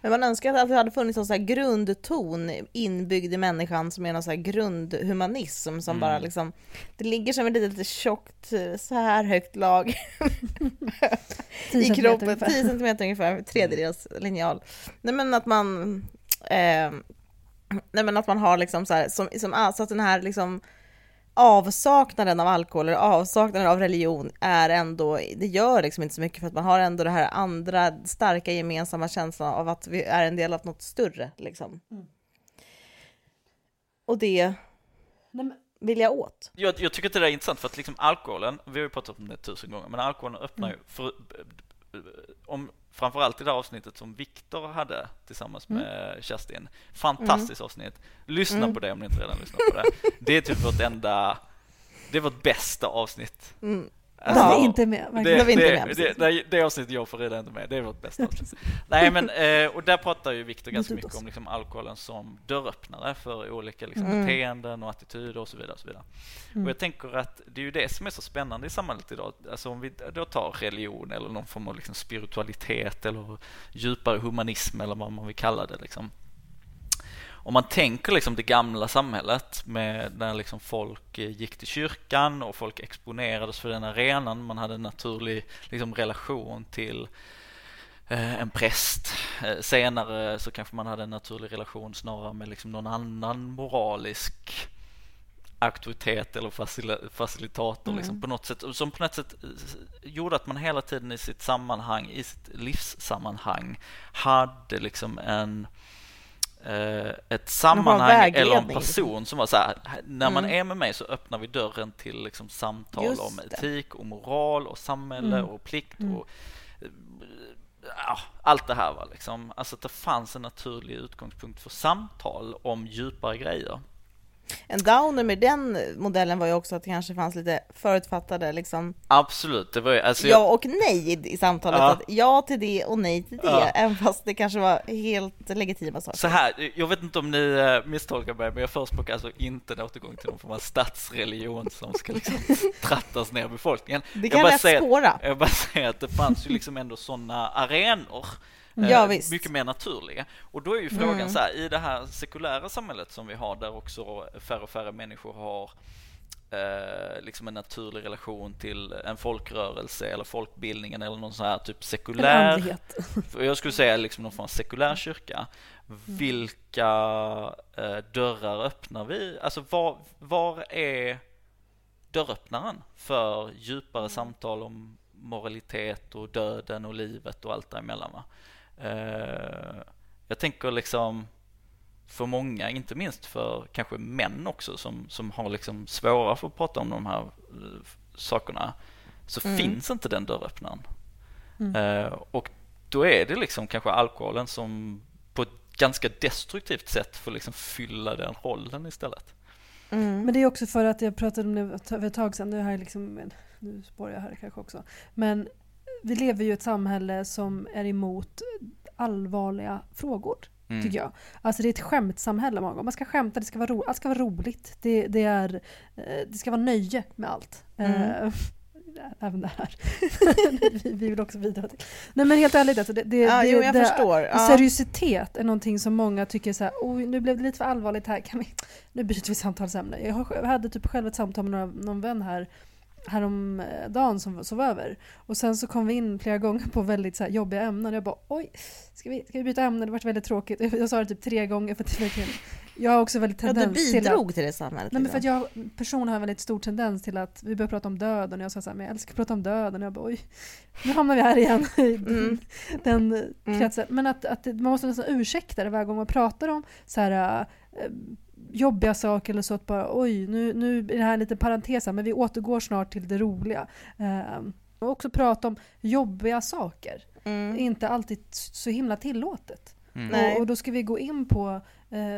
Men man önskar att det hade funnits någon så här grundton inbyggd i människan som är någon så här grundhumanism som
Mm.
bara liksom, det ligger som ett litet tjockt så här högt lag
10
i kroppen,
ungefär.
10 centimeter ungefär, tredjedels linjal. Nej men att man, eh, nej men att man har liksom så här, som, som, alltså att den här liksom avsaknaden av alkohol eller avsaknaden av religion är ändå, det gör liksom inte så mycket för att man har ändå det här andra starka gemensamma känslan av att vi är en del av något större liksom.
Mm.
Och det
Nej, men,
vill jag åt.
Jag, jag tycker att det där är intressant för att liksom alkoholen, vi har ju pratat om det tusen gånger, men alkoholen öppnar
Mm.
ju för, om, framförallt i det här avsnittet som Viktor hade tillsammans med Kerstin. Fantastiskt avsnitt. Lyssna
Mm.
på det om ni inte redan lyssnat på det. Det är typ vårt enda, det är vårt bästa avsnitt.
Mm.
Alltså,
vi inte med.
det,
inte
det,
med,
det, det, det avsnittet jag får redan inte med, det är vårt bästa avsnitt. Nej men, eh, och där pratar ju Viktor ganska mycket om liksom alkoholen som dörröppnare för olika liksom,
Mm.
beteenden och attityder och så vidare. Och, så vidare.
Mm.
och jag tänker att det är ju det som är så spännande i samhället idag. Alltså om vi då tar religion eller någon form av liksom spiritualitet eller djupare humanism eller vad man vill kalla det liksom. Om man tänker liksom det gamla samhället med när liksom folk eh, gick till kyrkan och folk exponerades för den arenan. Man hade en naturlig liksom relation till eh, en präst. Eh, Senare så kanske man hade en naturlig relation snarare med liksom någon annan moralisk auktoritet eller facil- facilitator liksom
Mm.
på något sätt som på något sätt gjorde att man hela tiden i sitt sammanhang, i sitt livssammanhang hade liksom en ett sammanhang eller en
vägledning,
person som var så här, när man
Mm.
är med mig så öppnar vi dörren till liksom samtal
Just
om etik och moral och samhälle
Mm.
och plikt
Mm.
och eh, ja, allt det här var liksom, alltså att det fanns en naturlig utgångspunkt för samtal om djupare grejer.
En downer med den modellen var ju också att det kanske fanns lite förutfattade liksom
Absolut, det var ju, alltså jag,
ja och nej i, i samtalet.
Ja.
Att ja till det och nej till det,
Ja.
även fast det kanske var helt legitima saker.
så här, jag vet inte om ni eh, misstolkar mig, men jag förespråkar alltså inte en återgång till någon form av statsreligion som ska liksom trattas ner befolkningen.
det
jag
kan
bara
lätt
säger-
spåra.
Jag bara säger att det fanns ju liksom ändå sådana arenor. Eh,
Ja,
mycket mer naturliga. Och då är ju frågan
Mm.
så här, i det här sekulära samhället som vi har där också färre och färre människor har eh, liksom en naturlig relation till en folkrörelse eller folkbildningen eller någon sån här typ sekulär Jag skulle säga liksom någon form av sekulär kyrka. Vilka eh, dörrar öppnar vi? Alltså var, var är dörröppnaren för djupare samtal om moralitet och döden och livet och allt däremellan? Va? Eh, jag tänker liksom för många, inte minst för kanske män också som, som har liksom svårare för att prata om de här eh, sakerna, så
Mm.
finns inte den dörröppnaren.
Mm.
Eh, och då är det liksom kanske alkoholen som på ett ganska destruktivt sätt får liksom fylla den rollen istället.
Mm.
Men det är också för att jag pratade om det för ett tag sedan, nu, jag liksom, nu spårar jag här kanske också. Men vi lever ju i ett samhälle som är emot allvarliga frågor.
Mm.
Tycker jag. Alltså det är ett skämtsamhälle många gånger. Man ska skämta, det ska vara, ro- allt ska vara roligt. Det, det, är, eh, det ska vara nöje med allt.
Mm.
Eh, Även det här. vi, vi vill också bidra till. Nej men helt ärligt, alltså det, det,
Ja,
det,
jo, jag
det,
förstår. Ja.
Seriositet är någonting som många tycker så här, oj nu blev det lite för allvarligt här, kan vi, nu byter vi samtalsämne. Jag hade typ själv ett samtal med några, någon vän här häromdagen som sov över. Och sen så kom vi in flera gånger på väldigt så här jobbiga ämnen. Jag bara oj, ska vi, ska vi byta ämne? Det var väldigt tråkigt. Jag, jag sa det typ tre gånger för att verkligen, jag har också väldigt
Ja,
tendens
du
till att
bidrog till det samhället.
Nej men för att jag personligen har en väldigt stor tendens till att vi börjar prata om döden och jag sa såhär, men jag älskar att prata om döden och jag bara oj, nu hamnar vi här igen i
Mm.
den
Mm.
kretsen. Men att, att man måste nästan ursäkta det varje gång man pratar om så här äh, jobbiga saker eller så att bara oj, nu, nu är det här en liten parentes här, men vi återgår snart till det roliga. Ehm, och också prata om jobbiga saker.
Mm.
är inte alltid så himla tillåtet.
Mm.
Och, och då ska vi gå in på Eh,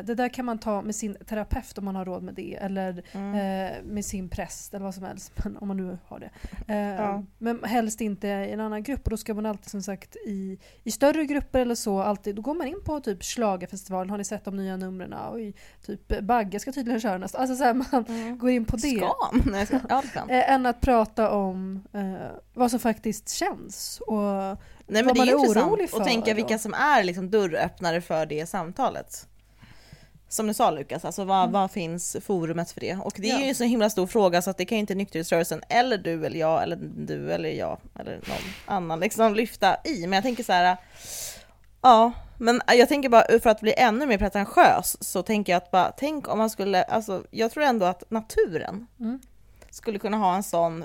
det där kan man ta med sin terapeut om man har råd med det eller
Mm.
eh, med sin präst eller vad som helst, om man nu har det. Eh,
Ja.
Men helst inte i en annan grupp och då ska man alltid som sagt i, i större grupper eller så, alltid, då går man in på typ Schlagerfestivalen, har ni sett de nya numren? Oj, typ Bagge ska tydligen köra nästa. Alltså så här, man
Mm.
går in på det.
Ska han? Ja.
Eh, än att prata om eh, vad som faktiskt känns. Och,
Nej men
vad
det
man
är
är orolig för
tänka
då.
vilka som är liksom dörröppnare för det samtalet. Som du sa Lukas, alltså vad,
Mm.
vad finns forumet för det? Och det är
Ja.
ju en så himla stor fråga så att det kan ju inte nykterhetsrörelsen eller du eller jag eller du eller jag eller någon annan liksom lyfta i. Men jag tänker så här. Ja, men jag tänker bara för att bli ännu mer pretentiös så tänker jag att bara tänk om man skulle, alltså jag tror ändå att naturen
Mm.
skulle kunna ha en sån,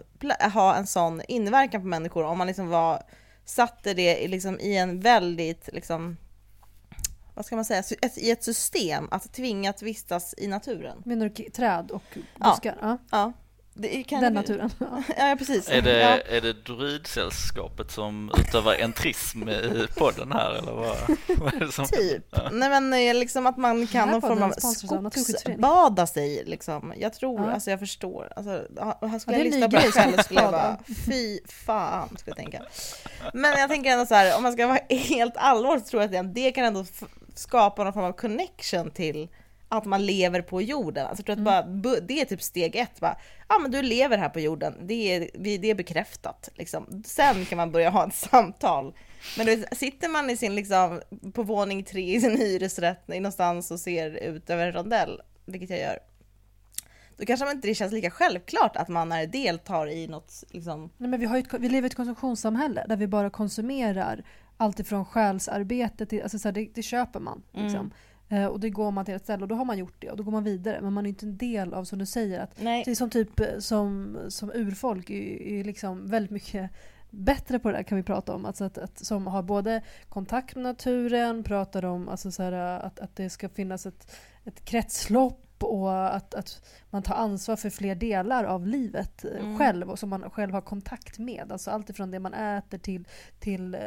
ha en sån inverkan på människor om man liksom var, satte det liksom i en väldigt, liksom, vad ska man säga, ett, i ett system att tvinga att vistas i naturen.
menar du träd och buskar? Ja.
Ja, det kan
Den naturen. Ja.
Ja, precis.
Är det,
Ja.
är det druidsällskapet som utövar entrism i podden här eller vad, vad är det som
Typ.
Ja.
Nej men eh, liksom att man kan någon form av skogsbada sig liksom. Jag tror,
Ja.
alltså jag förstår. Alltså, här skulle
Ja,
jag
det är en
lyssna på det själv skulle jag bara, fy fan skulle jag tänka. Men jag tänker ändå så här, om man ska vara helt allvarlig så tror jag att det, kan ändå skapa någon form av connection till att man lever på jorden. Alltså jag tror att
Mm.
bara, det är typ steg ett. Bara, ja men du lever här på jorden, det är, vi- det är bekräftat. Liksom. Sen kan man börja ha ett samtal. Men vet, sitter man i sin, liksom, på våning tre i sin hyresrätt någonstans och ser ut över en rondell, vilket jag gör, då kanske man inte det känns lika självklart att man är deltar i något liksom,
Nej, men vi, har ju ett, vi lever i ett konsumtionssamhälle där vi bara konsumerar allt ifrån själsarbete till, alltså så här, det, det köper man. Liksom. Eh, och det går man till ett ställe och då har man gjort det och då går man vidare. Men man är inte en del av, som du säger, att
nej.
det är som typ eh, som, som urfolk är, är liksom väldigt mycket bättre på det där kan vi prata om. Alltså att, att, som har både kontakt med naturen, pratar om alltså så här, att, att det ska finnas ett, ett kretslopp och att, att man tar ansvar för fler delar av livet eh,
Mm.
själv och som man själv har kontakt med. Alltså allt ifrån det man äter till, till eh,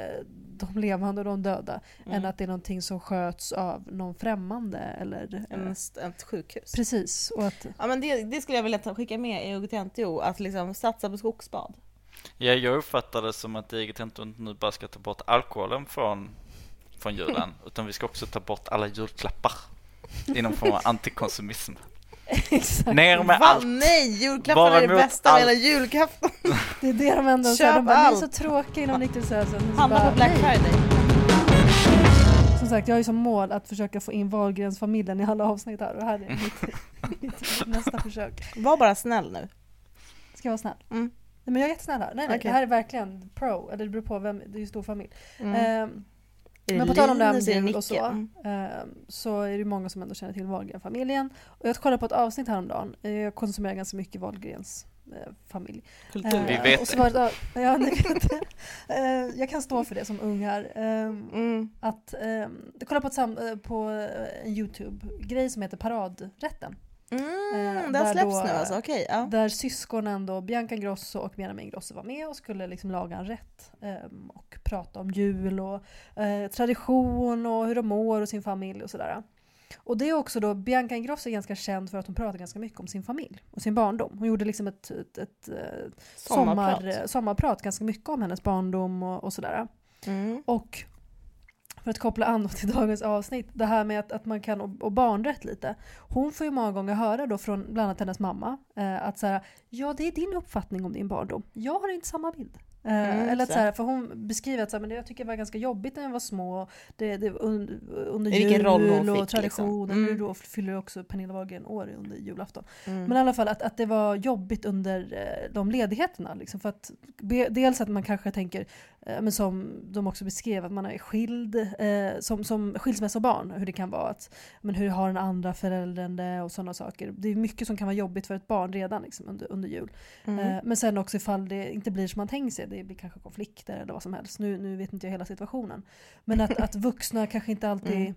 de levande och de döda.
Mm.
Än att det är någonting som sköts av någon främmande eller... eh,
En, ett sjukhus.
Precis. Och att,
Ja men det, det skulle jag vilja ta, skicka med i UGTNTO, att liksom satsa på skogsbad.
Ja, jag uppfattar det som att eget inte nu bara ska ta bort alkoholen från, från julen, utan vi ska också ta bort alla julklappar inom form av antikonsumism.
exakt.
Ner med
Va?
allt!
Nej, julklappar är det bästa med
allt.
hela julafton.
Det är det de ändå säger. De bara, ni är
allt.
så tråkiga inom nykterhetsrörelsen.
Handla på Black. Friday.
Som sagt, jag har ju som mål att försöka få in Wahlgrens-familjen i alla avsnitt här och här är mitt, mitt nästa försök.
Var bara snäll nu.
Ska jag vara snäll?
Mm.
Nej men jag är jättesnäll här. Nej, nej,
Okej.
det här är verkligen pro. Eller det beror på vem, det är ju stor familj.
Mm. Det
men på tal om det här med jul och så?
Mm.
ehm, så är det många som ändå känner till Wahlgren-familjen. Och jag kollade på ett avsnitt häromdagen. Eh, Jag konsumerar ganska mycket Wahlgrens eh, familj.
Kultur.
Vi
Eh,
vet
och så
det.
var det. Ja, ni vet det. Eh, Jag kan stå för det som ung här. Ehm,
Mm.
att, eh, jag kollade på, ett sam- eh, på eh, en YouTube-grej som heter Paradrätten.
Mm,
Eh, där
släppts
då-
nu alltså, okej. ja.
Där syskonen då, Bianca Ingrosso och Benjamin Ingrosso var med och skulle liksom laga en rätt. ehm, och prata om jul och eh, tradition och hur de mår och sin familj och sådär. Och det är också då, Bianca Ingrosso är ganska känd för att hon pratar ganska mycket om sin familj och sin barndom. Hon gjorde liksom ett, ett, ett eh,
Sommarprat.
sommar, sommarprat ganska mycket om hennes barndom och, och sådär.
Mm.
Och för att koppla an till dagens avsnitt, det här med att, att man kan, och, barnrätt lite. Hon får ju många gånger höra då från bland annat hennes mamma eh, att så här, ja det är din uppfattning om din barndom. Jag har inte samma bild. Eh,
Mm,
eller att
så.
här, för hon beskriver att så här, men det jag tycker det var ganska jobbigt när jag var små. Det, det, under, under
vilken roll hon
jul och
fick, liksom.
Nu
Mm.
då fyller också Pernilla Wahlgren år under julafton.
Mm.
Men i alla fall att, att det var jobbigt under eh, de ledigheterna. Liksom, för att, dels att man kanske tänker, eh, men som de också beskrev, att man är skild, eh, som, som skilsmässobarn, hur det kan vara. Att, men hur har den andra föräldern det och sådana saker. Det är mycket som kan vara jobbigt för ett barn redan liksom, under, under jul.
Mm.
Eh, men sen också ifall det inte blir som man tänker sig, det blir kanske konflikter eller vad som helst. Nu, nu vet inte jag hela situationen. Men att, att vuxna kanske inte alltid
Mm.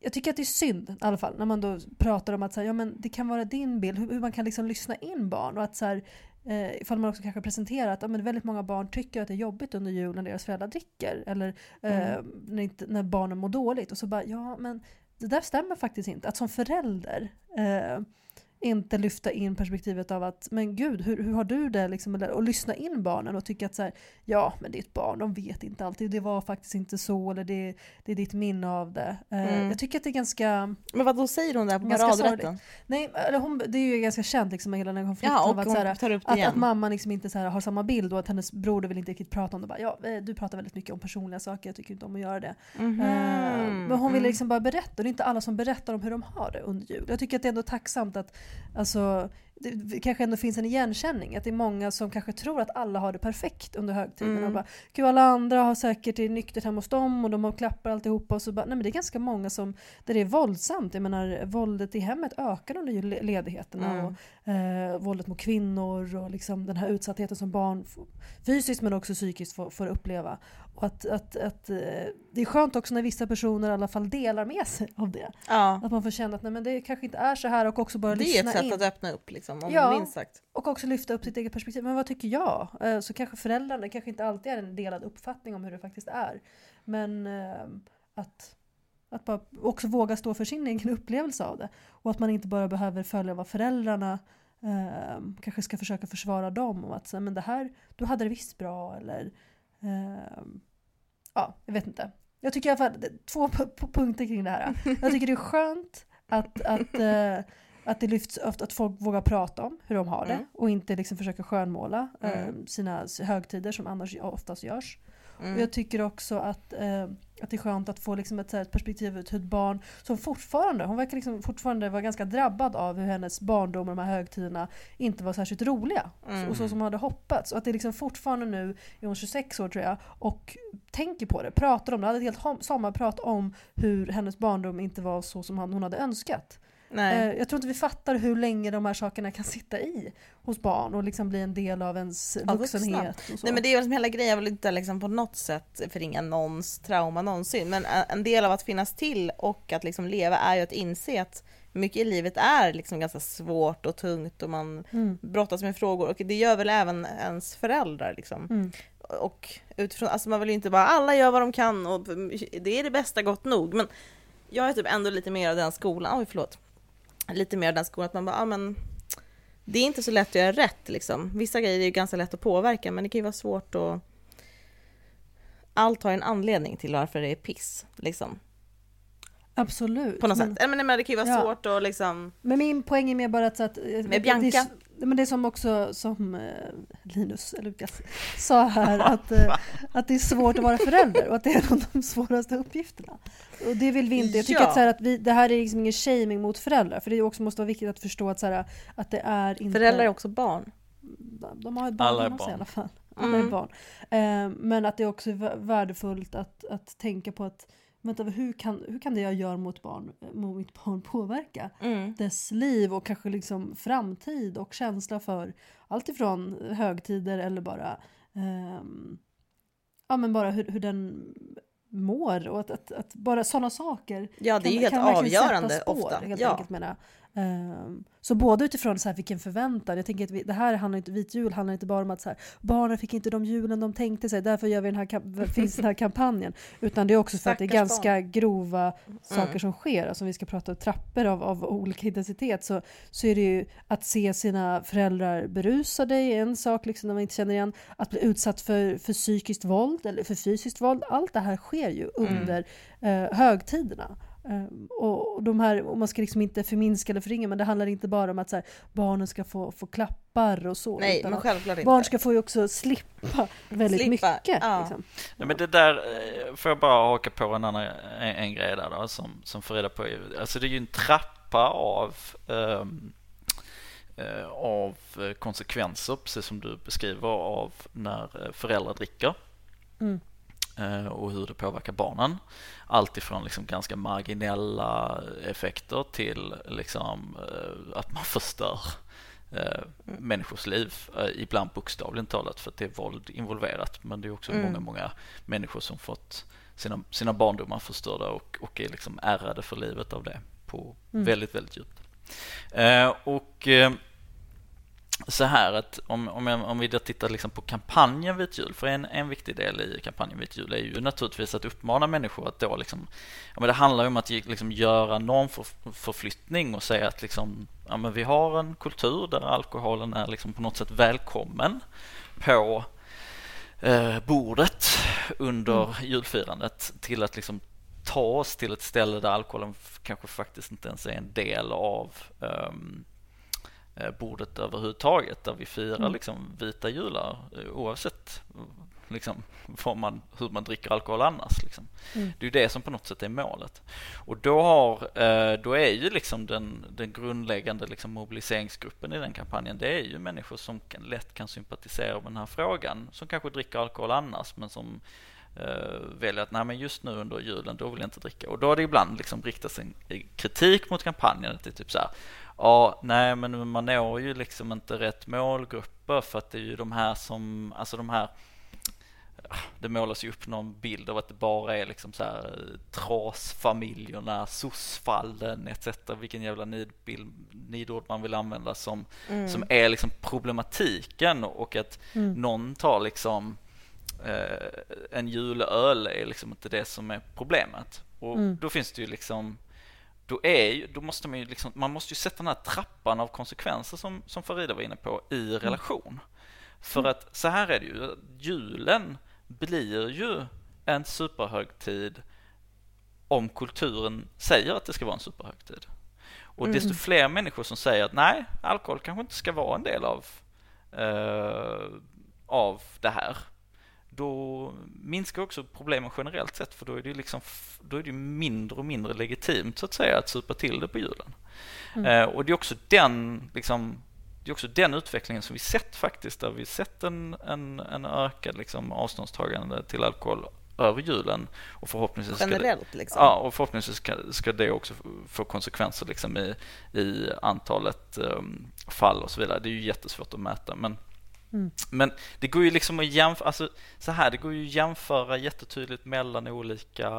jag tycker att det är synd i alla fall när man då pratar om att så här, ja, men det kan vara din bild, hur, hur man kan liksom lyssna in barn och att så här, eh, ifall man också kanske presenterar att ja, men väldigt många barn tycker att det är jobbigt under jul när deras föräldrar dricker eller eh,
Mm.
när, inte, när barnen mår dåligt och så bara ja men det där stämmer faktiskt inte. Att som förälder eh, inte lyfta in perspektivet av att men gud, hur, hur har du det? Liksom, och lyssna in barnen och tycka att så här, ja men det är ett barn, de vet inte alltid, det var faktiskt inte så eller det, det är ditt minne av det. Eh, mm. Jag tycker att det är ganska...
Men vad då säger hon där på paradrätten?
Nej, eller hon, det är ju ganska känt liksom hela den här konflikten. Ja, och att, så här, att, att, mamma liksom inte så här, har samma bild och att hennes broder vill inte riktigt prata om det. Bara, ja, eh, du pratar väldigt mycket om personliga saker, jag tycker inte om att göra det. Mm -hmm. men hon vill mm. liksom bara berätta, och det är inte alla som berättar om hur de har det under jul. Jag tycker att det är ändå tacksamt att Alltså, det kanske ändå finns en igenkänning. Att det är många som kanske tror att alla har det perfekt under högtiden. Mm. Bara, Gud, alla andra har säkert det nyktert hemma hos dem och de har klappar alltihopa. Och så bara, nej, men det är ganska många som, där det är våldsamt. Jag menar, våldet i hemmet ökar under ledigheterna. Mm. Och, eh, våldet mot kvinnor och liksom den här utsattheten som barn fysiskt men också psykiskt får, får uppleva. Och att, att, att, eh, det är skönt också när vissa personer i alla fall delar med sig av det. Ja. Att man får känna att nej, men det kanske inte är så här och också bara lyssna in.
Det är ett sätt
in.
att öppna upp liksom, om ja, minst sagt.
Och också lyfta upp sitt eget perspektiv. Men vad tycker jag? Eh, så kanske föräldrarna kanske inte alltid är en delad uppfattning om hur det faktiskt är. Men eh, att, att bara också våga stå för sin egen upplevelse av det. Och att man inte bara behöver följa vad föräldrarna eh, kanske ska försöka försvara dem. Och att säga, men det här, du hade det visst bra. Eller ja, jag vet inte. Jag tycker i alla fall, två punkter kring det här. Jag tycker det är skönt att, att, att det lyfts att folk vågar prata om hur de har det mm. och inte liksom försöka skönmåla äh, sina högtider som annars oftast görs. Mm. Och jag tycker också att, eh, att det är skönt att få liksom ett, ett perspektiv ut hur ett barn som fortfarande, hon verkar liksom fortfarande vara ganska drabbad av hur hennes barndom och de här högtiderna inte var särskilt roliga. Mm. Och så som hon hade hoppats. Och att det liksom fortfarande nu, är hon 26 år tror jag, och tänker på det, pratar om det, hade ett helt sommarprat om hur hennes barndom inte var så som hon hade önskat. Nej. Eh, jag tror inte vi fattar hur länge de här sakerna kan sitta i hos barn och liksom bli en del av ens vuxenhet.
Ja, Nej men det är liksom hela grejen, jag vill inte liksom på något sätt förringa någons trauma någonsin, men en del av att finnas till och att liksom leva är ju att inse att mycket i livet är liksom ganska svårt och tungt och man mm. brottas med frågor och det gör väl även ens föräldrar. Liksom. Mm. Och utifrån, alltså man vill ju inte bara alla gör vad de kan och det är det bästa gott nog, men jag är typ ändå lite mer av den skolan, oj förlåt, lite mer den skolan att man bara, ja men det är inte så lätt att göra rätt liksom. Vissa grejer är ju ganska lätt att påverka men det kan ju vara svårt att allt har en anledning till varför det är piss liksom.
Absolut.
På något men, sätt. Men, men det kan ju vara ja. svårt att liksom...
Men min poäng är mer bara att... Så att
med Bianca?
Det, men det är som också som eh, Linus, Lukas, sa här att, eh, att det är svårt att vara förälder och att det är en av de svåraste uppgifterna. Och det vill vi inte. Jag tycker ja. att, så här, att vi, det här är liksom ingen shaming mot föräldrar för det också måste vara viktigt att förstå att, så här, att det är inte...
Föräldrar är också barn.
De har ett barn Alla är barn. i alla fall. Alla mm. är barn. Eh, men att det är också värdefullt att, att tänka på att vänta, hur, kan, hur kan det jag gör mot, barn, mot mitt barn påverka mm. dess liv och kanske liksom framtid och känsla för allt ifrån högtider eller bara um, ja men bara hur, hur den mår och att, att, att bara sådana saker
Ja det är ju helt avgörande ofta.
Helt ja. enkelt menar Um, så både utifrån så här, vilken förväntan, jag tänker att vi, det här handlar inte, vit jul handlar inte bara om att så här, barnen fick inte de julen de tänkte sig, därför gör vi den här, finns den här kampanjen. Utan det är också för att det är ganska barn. grova mm. saker som sker. Alltså om vi ska prata trappor av, av olika intensitet så, så är det ju att se sina föräldrar berusade är en sak liksom, när man inte känner igen. Att bli utsatt för, för psykiskt våld eller för fysiskt våld. Allt det här sker ju mm. under mm. eh, högtiderna. Um, och de här, och man ska liksom inte förminska eller förringa, men det handlar inte bara om att så här, barnen ska få, få klappar och så.
Nej, men självklart
inte. Barn ska få ju också slippa väldigt slippa, mycket. Ja. Liksom.
ja. men det där, eh, får jag bara haka på en annan en, en grej där då, som, som får reda på. Alltså det är ju en trappa av um, av konsekvenser, precis som du beskriver, av när föräldrar dricker. Mm. Eh, och hur det påverkar barnen. Allt ifrån liksom ganska marginella effekter till liksom eh, att man förstör eh, människors liv, ibland bokstavligen talat för att det är våld involverat. Men det är också mm. många, många människor som fått sina, sina barndomar förstörda och, och är liksom ärrade för livet av det på mm. väldigt, väldigt djupt. och så här att om, om, jag, om vi då tittar liksom på kampanjen Vit jul, för en, en viktig del i kampanjen Vit jul är ju naturligtvis att uppmana människor att då liksom, ja men det handlar ju om att liksom göra normförflyttning och säga att liksom, ja men vi har en kultur där alkoholen är liksom på något sätt välkommen på eh, bordet under mm. julfirandet till att liksom ta oss till ett ställe där alkoholen kanske faktiskt inte ens är en del av um, bordet överhuvudtaget där vi firar mm. liksom vita jular eh, oavsett liksom, man, hur man dricker alkohol annars. Liksom. Mm. Det är ju det som på något sätt är målet. Och då, har, eh, då är ju liksom den, den grundläggande liksom mobiliseringsgruppen i den kampanjen, det är ju människor som kan, lätt kan sympatisera med den här frågan, som kanske dricker alkohol annars, men som väljer att nej, men just nu under julen, då vill jag inte dricka. Och då har det ibland liksom riktats en kritik mot kampanjen, att det är typ så här, ja, nej, men man når ju liksom inte rätt målgrupper för att det är ju de här som, alltså de här det målas ju upp någon bild av att det bara är liksom så här trasfamiljerna, sossfallen etc. Vilken jävla nidbild, nidord man vill använda som, mm. som är liksom problematiken och att mm. någon tar liksom eh, en julöl är liksom inte det som är problemet. Och mm. då finns det ju liksom då, är, då måste man ju liksom, man måste ju sätta den här trappan av konsekvenser som, som Farida var inne på i mm. relation. För mm. att så här är det ju, julen blir ju en superhögtid om kulturen säger att det ska vara en superhögtid. Och mm. desto fler människor som säger att nej, alkohol kanske inte ska vara en del av, uh, av det här då minskar också problemen generellt sett för då är det liksom då är det mindre och mindre legitimt så att säga att supa till det på julen. Mm. Eh, och det är också den liksom, det är också den utvecklingen som vi sett faktiskt där vi sett en, en, en ökad liksom, avståndstagande till alkohol över julen och förhoppningsvis
Generellt
ska
det, liksom.
Ja, och förhoppningsvis ska, ska, det också få konsekvenser liksom i, i antalet um, fall och så vidare. Det är ju jättesvårt att mäta men Mm. Men det går ju liksom att jämföra, alltså, så här, det går ju att jämföra jättetydligt mellan olika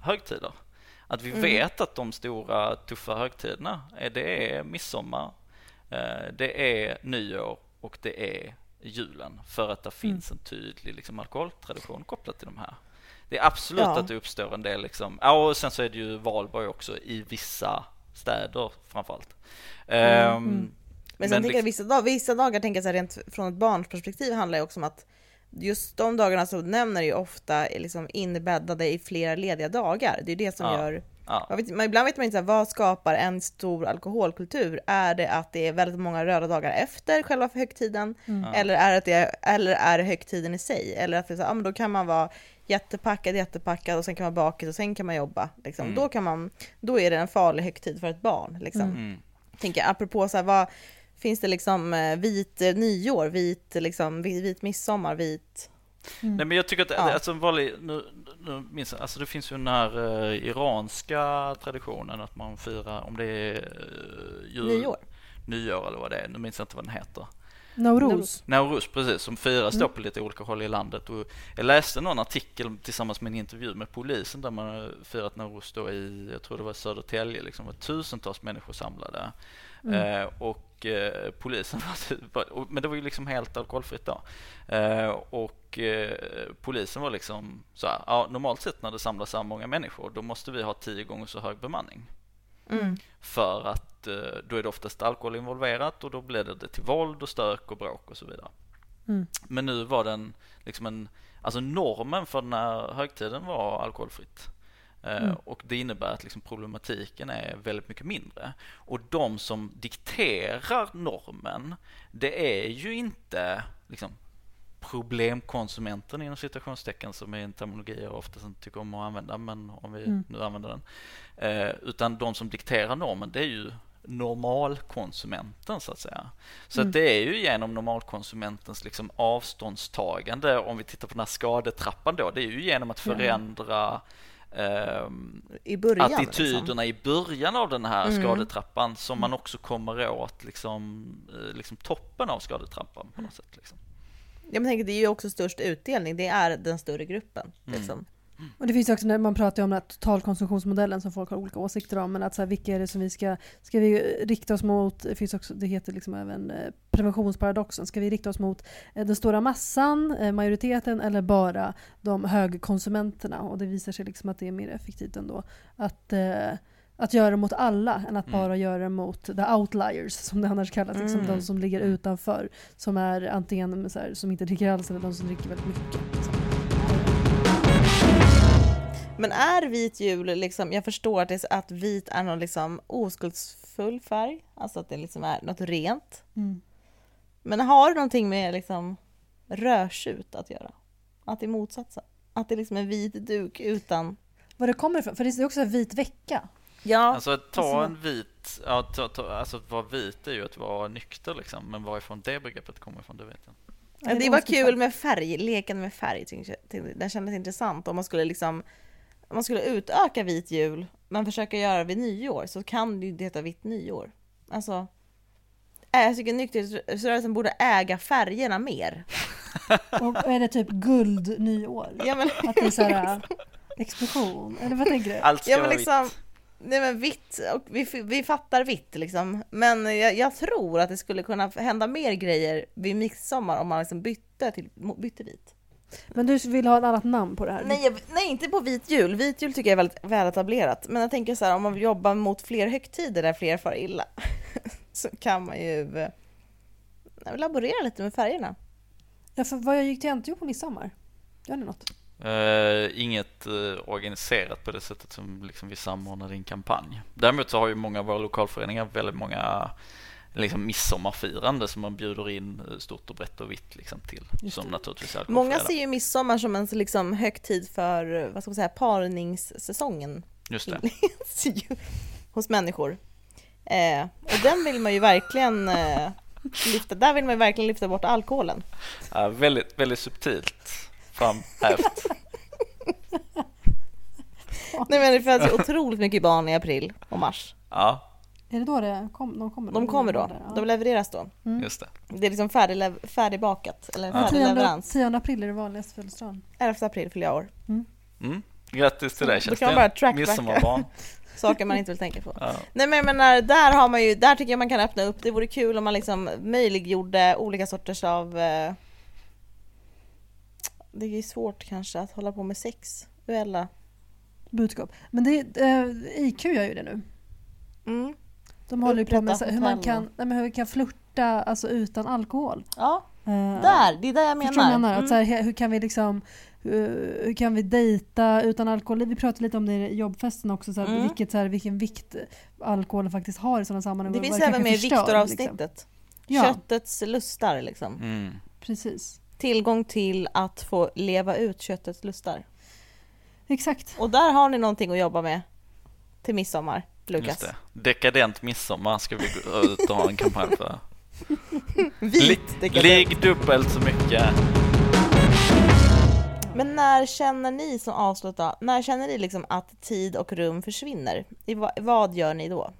högtider. Att vi mm. vet att de stora tuffa högtiderna, det är midsommar, eh, det är nyår och det är julen för att det mm. finns en tydlig liksom, alkoholtradition kopplat till de här. Det är absolut ja. att det uppstår en del liksom, och sen så är det ju valborg också i vissa städer framförallt. Mm. Um,
men sen men tänker jag vissa, dag, vissa dagar, tänker jag så här, rent från ett barns perspektiv handlar ju också om att just de dagarna som du nämner är ju ofta liksom inbäddade i flera lediga dagar. Det är det som ja. gör Ja. Vet, ibland vet man inte så här, vad skapar en stor alkoholkultur. Är det att det är väldigt många röda dagar efter själva högtiden? Mm. Eller, är det, eller är det högtiden i sig? Eller att det är så här, ja, men då kan man vara jättepackad, jättepackad och sen kan man vara bakis och sen kan man jobba. Liksom. Mm. Då, kan man, då är det en farlig högtid för ett barn. Liksom. Mm. Tänker, apropå så här, vad, finns det liksom eh, vit eh, nyår, vit, liksom, vit midsommar, vit...
Mm. Nej men jag tycker att, ja. alltså vanlig, nu, nu minns jag, alltså det finns ju den här uh, iranska traditionen att man firar, om det är uh, jul,
nyår.
nyår eller vad det är, nu minns jag inte vad den heter.
Nauruz.
Nauruz, precis, som firas mm. då på lite olika håll i landet. Och jag läste någon artikel tillsammans med en intervju med polisen där man firat Nauruz då i, jag tror det var Södertälje, liksom, var tusentals människor samlade. Mm. Eh, och eh, polisen var, men det var ju liksom helt alkoholfritt då. Eh, och eh, polisen var liksom så här, ja, normalt sett när det samlas så här många människor då måste vi ha tio gånger så hög bemanning. Mm. För att eh, då är det oftast alkohol involverat och då blir det till våld och stök och bråk och så vidare. Mm. Men nu var den liksom en, alltså normen för den här högtiden var alkoholfritt. Eh, mm. Och det innebär att liksom problematiken är väldigt mycket mindre. Och de som dikterar normen, det är ju inte liksom, problemkonsumenten inom citationstecken som är en terminologi jag oftast inte tycker om att använda, men om vi mm. nu använder den. Eh, utan de som dikterar normen, det är ju normalkonsumenten så att säga. Så mm. att det är ju genom normalkonsumentens liksom avståndstagande, om vi tittar på den här skadetrappan då, det är ju genom att förändra
i början,
attityderna liksom. i början av den här mm. skadetrappan som man också kommer åt liksom, eh, liksom toppen av skadetrappan på något sätt. Liksom.
Jag tänker, det är ju också störst utdelning, det är den större gruppen. Mm.
Och det finns också när man pratar om den här totalkonsumtionsmodellen som folk har olika åsikter om. Men att så här, vilka är det som vi ska, ska vi rikta oss mot? Det, finns också, det heter liksom även eh, preventionsparadoxen. Ska vi rikta oss mot eh, den stora massan, eh, majoriteten eller bara de högkonsumenterna? Och det visar sig liksom att det är mer effektivt ändå. Att, att göra det mot alla än att
Mm.
bara göra det mot the outliers som det annars kallas. Liksom,
Mm.
De som ligger utanför. Som är antingen så här, som inte dricker alls eller de som dricker väldigt mycket. Liksom.
Men är vit jul liksom, jag förstår att, det, är- att vit är någon liksom oskuldsfull färg, alltså att det liksom är något rent.
Mm.
Men har det någonting med liksom rödtjut att göra? Att det är motsatsen? Att det är liksom en vit duk utan...
Var det kommer ifrån? För det är också en vit vecka.
Ja,
Alltså att ta
Alltså-
en vit, ja, ta, ta, alltså att vara vit är ju att vara nykter liksom, men varifrån det begreppet kommer ifrån det vet jag inte.
Det var kul med färg, leken med färg. Den kändes intressant. Om man skulle liksom om man skulle utöka vit jul, men försöka göra det vid nyår, så kan det ju heta vitt nyår. Alltså, äh, jag tycker nykterhetsrörelsen borde äga färgerna mer.
Och är det typ guld nyår?
Ja men,
Att det är så här explosion? Eller vad tänker du?
Allt ska
ja, men
vara
liksom,
vitt.
nej men vitt, och vi, vi fattar vitt liksom. Men jag, jag tror att det skulle kunna hända mer grejer vid midsommar om man liksom bytte, till, bytte vit.
Men du vill ha ett annat namn på det här?
Nej, jag, nej, inte på vit jul. Vit jul tycker jag är väldigt väletablerat. Men jag tänker så här, om man jobbar mot fler högtider där fler far illa så kan man ju eh, laborera lite med färgerna.
Ja, för vad jag gick till NTO på midsommar? Gör ni något?
Eh, inget eh, organiserat på det sättet som liksom vi samordnar din kampanj. Däremot så har ju många av våra lokalföreningar väldigt många liksom midsommarfirande som man bjuder in eh, stort och brett och vitt liksom till. Som naturligtvis
Många ser ju midsommar som en liksom högtid för, eh, vad ska man säga, parningssäsongen
Just det.
hos människor. Eh, och den vill man ju verkligen eh, lyfta, där vill man ju verkligen lyfta bort alkoholen.
Ja, väldigt, väldigt subtilt framhävt.
Nej men det föds otroligt mycket barn i april och mars.
Ja,
Är det då det kom, de kommer?
De kommer då, de levereras då.
just det.
Det är liksom färdig, färdigbakat, eller
Ja.
färdig
10,
leverans.
10 april är det vanligaste födelsedagen.
11 april fyller jag år.
Mm. Grattis till dig
Då kan man bara
Kerstin.
trackbacka. Saker man inte vill tänka på.
Ja.
Nej men jag menar, där har man ju, där tycker jag man kan öppna upp. Det vore kul om man liksom möjliggjorde olika sorters av eh, Det är ju svårt kanske att hålla på med sexuella
Budskap. Men det, eh, IQ gör ju det nu.
mm.
De håller ju på med så, hur man kan, nej, men hur vi kan flirta alltså, utan alkohol.
Ja,
Eh,
där! Det är det jag
vad jag
menar.
menar? Att,
Mm.
så här, he- hur kan vi liksom hur, hur kan vi dejta utan alkohol? Vi pratade lite om det i jobbfesten också, så här,
Mm.
vilket, så här, vilken vikt alkoholen faktiskt har i sådana sammanhang.
Det finns även med i
förstör,
Viktor-avsnittet.
Liksom. Ja,
Köttets lustar liksom.
Mm.
precis.
Tillgång till att få leva ut köttets lustar.
Exakt.
Och där har ni någonting att jobba med till midsommar, Lukas.
Dekadent midsommar ska vi gå ut och ha en kampanj för.
Vit dekadent.
Ligg dubbelt så mycket.
Men när känner ni som avslut då, när känner ni liksom att tid och rum försvinner? I va, vad gör ni då?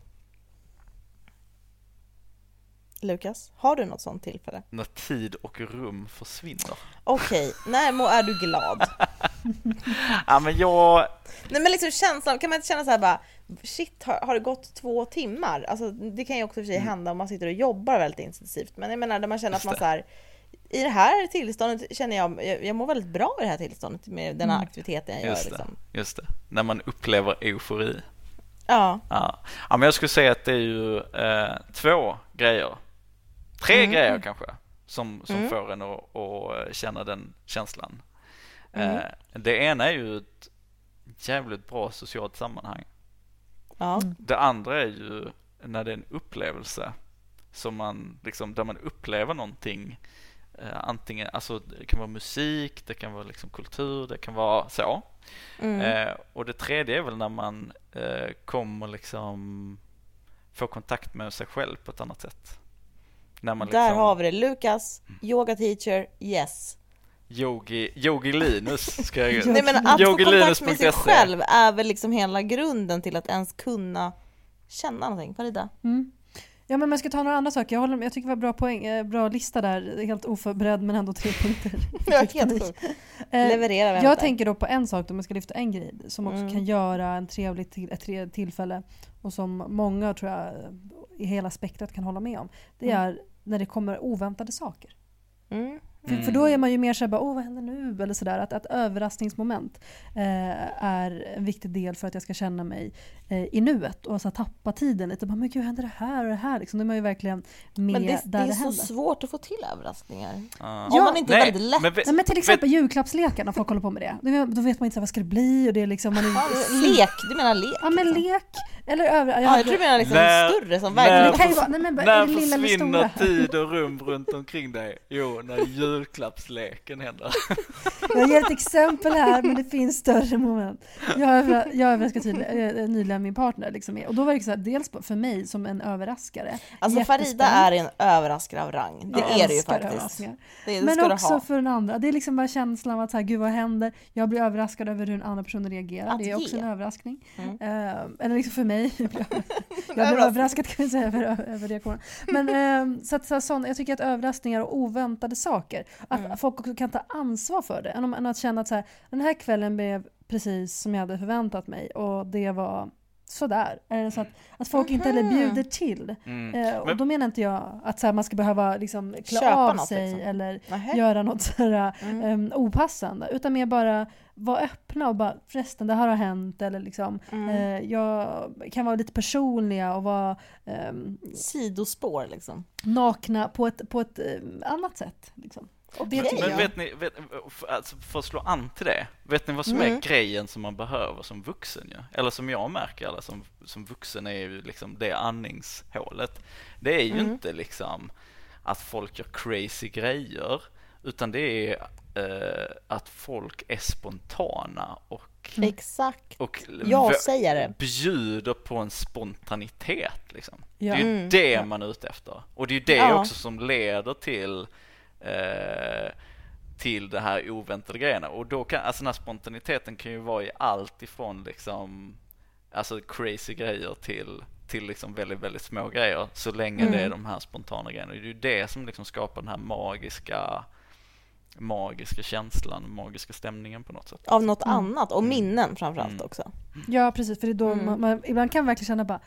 Lukas, har du något sånt tillfälle?
När tid och rum försvinner.
Okej, när må är du glad?
Ja men jag,
Nej men liksom känslan, kan man inte känna så här bara Shit, har, har det gått två timmar? Alltså det kan ju också för sig hända om man sitter och jobbar väldigt intensivt Men jag menar när man känner att
Mm.
Man så här I det här tillståndet känner jag, jag, jag mår väldigt bra i det här tillståndet med den här
Mm.
aktiviteten jag gör
just det,
liksom.
just det. När man upplever eufori.
Ja,
Ja. ja, men jag skulle säga att det är ju eh, två grejer. Tre
Mm.
grejer kanske som, som
Mm.
får en att, att känna den känslan.
Mm.
Eh, det ena är ju ett jävligt bra socialt sammanhang.
Ja,
Mm.
Det andra är ju när det är en upplevelse som man liksom, där man upplever någonting eh, antingen, alltså det kan vara musik, det kan vara liksom kultur, det kan vara så.
mm.
Eh, och det tredje är väl när man eh, kommer liksom få kontakt med sig själv på ett annat sätt. När man
Där
liksom,
har vi det, Lukas, yoga teacher, yes.
Yogi, Yogi Linus ska jag
Nej men att få kontakt med sig
Yogilinus.se.
själv är väl liksom hela grunden till att ens kunna känna någonting. Farida?
Mm. Ja men jag ska ta några andra saker. Jag, håller, jag tycker det var bra poäng, eh, bra lista där. Helt oförberedd men ändå tre punkter.
Ja, helt sjukt.
Eh,
Leverera
Jag tänker då på en sak, om jag ska lyfta en grej som också
Mm.
kan göra en trevlig till, ett trevligt tillfälle och som många tror jag i hela spektrat kan hålla med om. Det
Mm.
är när det kommer oväntade saker.
Mm.
För, för då är man ju mer såhär, bara, åh vad händer nu? Eller sådär. Att, att överraskningsmoment eh, är en viktig del för att jag ska känna mig eh, i nuet och så tappa tiden lite. Bara, men gud, händer det här och det här? Liksom, då är man ju verkligen med
Men det,
där
det
det,
är så
händer.
svårt att få till överraskningar.
Ja.
Om man inte är
Nej,
väldigt lätt.
men
Nej, men till exempel julklappslekar när folk håller på med det. Då- vet man inte så vad ska det bli och det är liksom... Man är,
Ja, lek, du menar lek?
Ja men
liksom.
lek. Eller över... Jag
Ja,
hade-
jag tror du menar liksom
När-
större som
när-
verkligen...
det kan ju vara, nej men
När
är det
försvinner tid och rum runt omkring dig? Jo, när julklappsleken händer.
Jag ger ett exempel här men det finns större moment. Jag över- jag överraskade tydligen, nyligen min partner liksom, och då var det så här, dels för mig som en överraskare.
Alltså Farida är en överraskare av rang. Det
Jag
är det ju faktiskt. Det, det
Men också för den andra. Det är liksom bara känslan av att så här, gud vad händer? Jag blir överraskad över hur en annan person reagerar.
Att
det är också
ge.
en överraskning.
Mm.
Eh, eller liksom för mig. Jag blir, överraskad kan vi säga över, över reaktionen. Men eh, så att, så här, sån, jag tycker att överraskningar och oväntade saker, att
Mm.
folk också kan ta ansvar för det. Än, att känna att så här, den här kvällen blev precis som jag hade förväntat mig och det var sådär. Eller så att, att folk inte heller
Mhm.
bjuder till.
Mm.
Eh, och
Men-
då menar inte jag att så här, man ska behöva liksom, klä
Köpa
av
något,
sig
liksom.
eller
Nähä.
göra något sådär,
Mm.
em, opassande. Utan mer bara vara öppna och bara förresten det här har hänt eller liksom
Mm.
eh, jag kan vara lite personliga och vara em,
Sidospår liksom.
nakna på ett, på ett em, annat sätt. Liksom. Och det
Okej.
tycker
Men
jag.
vet ni, vet, för, alltså, för att slå an till det, vet ni vad som
Mm.
är grejen som man behöver som vuxen ju? Eller som jag märker, eller som, som vuxen är ju liksom det andningshålet. Det är ju
Mm.
inte liksom att folk gör crazy grejer, utan det är eh, att folk är spontana och,
Mm.
Exakt.
och
Jag säger det.
bjuder på en spontanitet liksom.
Ja.
Det är ju
Mm.
det
Ja.
man är ute efter. Och det är ju det
Ja.
också som leder till eh, till det här oväntade grejerna. Och då kan, alltså den här spontaniteten kan ju vara i allt ifrån liksom, alltså crazy grejer till till liksom väldigt, väldigt små grejer så länge
Mm.
det är de här spontana grejerna. Det är ju det som liksom skapar den här magiska magiska känslan, magiska stämningen på något sätt.
Av något
Mm.
annat. Och minnen framförallt
Mm.
också.
Ja precis, för det är då
Mm.
man, man, ibland kan man verkligen känna bara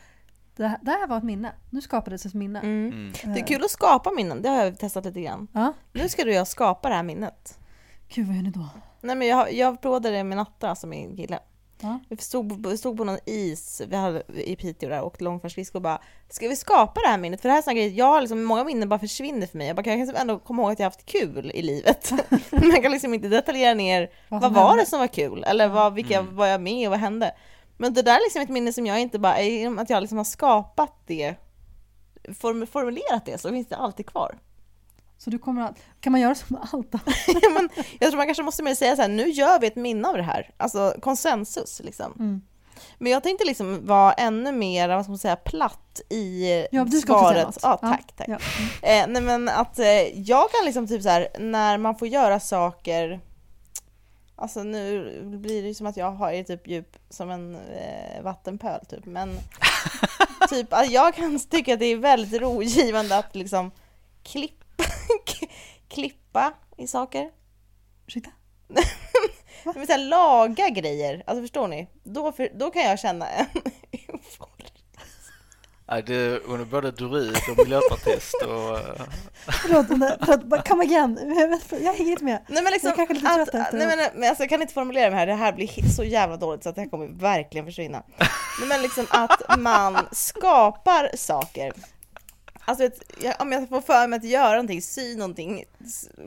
det här, det här var ett minne, nu skapades ett minne.
Mm.
Mm.
Det är kul att skapa minnen, det har jag testat lite grann.
Ja.
Nu ska du och jag skapa det här minnet.
Gud vad gör ni då?
Nej men jag, jag provade det med Natta, alltså min kille.
Ja.
Vi stod, vi stod på någon is vi hade, i Piteå där och åkte långfärdsskridskor och bara Ska vi skapa det här minnet? För det här är sån grej, jag har liksom, många minnen bara försvinner för mig. Jag bara, kan jag liksom ändå komma ihåg att jag haft kul i livet. Men jag kan liksom inte detaljera ner
Vad
vad var
hände?
det som var kul? Eller vad, vilka
Mm.
var jag med och vad hände? Men det där är liksom ett minne som jag inte bara, genom att jag liksom har skapat det, form, formulerat det, så finns det alltid kvar.
Så du kommer att, kan man göra som allt då?
Men jag tror man kanske måste mer säga så här, nu gör vi ett minne av det här. Alltså konsensus liksom.
Mm.
Men jag tänkte liksom vara ännu mer, vad ska man säga, platt i
Ja, du ska också säga
svaret.
något.
Ja, tack, tack.
Ja.
Eh, nej men att eh, jag kan liksom typ så här, när man får göra saker Alltså nu blir det ju som att jag har är typ djup som en eh, vattenpöl typ, men typ jag kan tycka att det är väldigt rogivande att liksom klippa, klippa i saker.
Ursäkta?
Men så här, laga grejer, alltså förstår ni? Då, för, då kan jag känna en.
Nej, det, hon är både druid och miljöpartist och... eh,
Förlåt, förlåt, come again. Jag, vet, hänger inte med.
Nej men liksom,
Jag är kanske lite
att,
trött efter
nej, men, men alltså, jag kan inte formulera det här, det här blir så jävla dåligt så att det här kommer verkligen försvinna. Nej, men liksom att man skapar saker. Alltså ett, jag, om jag får för mig att göra någonting, sy någonting,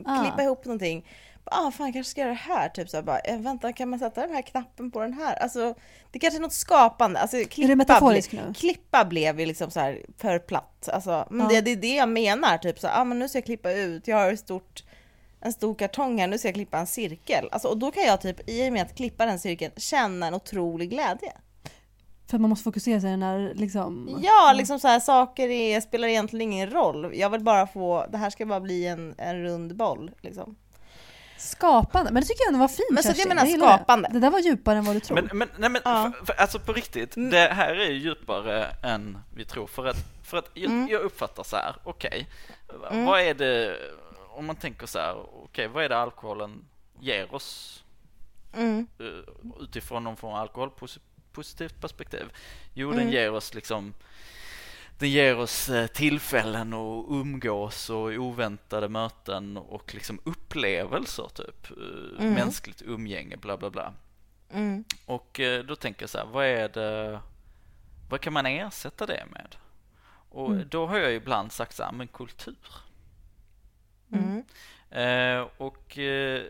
Ah.
klippa ihop någonting. Ah fan, jag kanske ska göra det här, typ så här, bara, eh, vänta kan man sätta den här knappen på den här? Alltså det kanske är något skapande, alltså klippa,
Är det metaforiskt
bli-
nu?
klippa blev ju liksom så här för platt. Alltså, men
Ja.
det, det är det jag menar, typ så ah, men nu ska jag klippa ut, jag har ett stort en stor kartong här, nu ska jag klippa en cirkel. Alltså, och då kan jag typ, i och med att klippa den cirkeln, känna en otrolig glädje.
För man måste fokusera sig när liksom...
Ja, liksom så här, saker är, spelar egentligen ingen roll. Jag vill bara få, det här ska bara bli en, en rund boll liksom.
Skapande, men det tycker jag ändå var fint
Men så det menar
det.
skapande.
Det där var djupare än vad du tror.
Men, men, nej, men
Ja.
för, för, alltså på riktigt,
Mm.
det här är ju djupare än vi tror. För att, för att jag,
Mm.
jag uppfattar så här, okej,
Mm.
vad är det, om man tänker så här, okej, vad är det alkoholen ger oss
Mm.
eh, utifrån någon form av alkoholpositivt perspektiv? Jo,
Mm.
den ger oss liksom den ger oss eh, tillfällen att umgås och oväntade möten och liksom upplevelser typ. Eh,
Mm.
Mänskligt umgänge, bla bla bla.
Mm.
Och eh, då tänker jag så här, vad är det, vad kan man ersätta det med? Och
Mm.
då har jag ibland sagt så här, men kultur.
Mm.
Eh, och eh,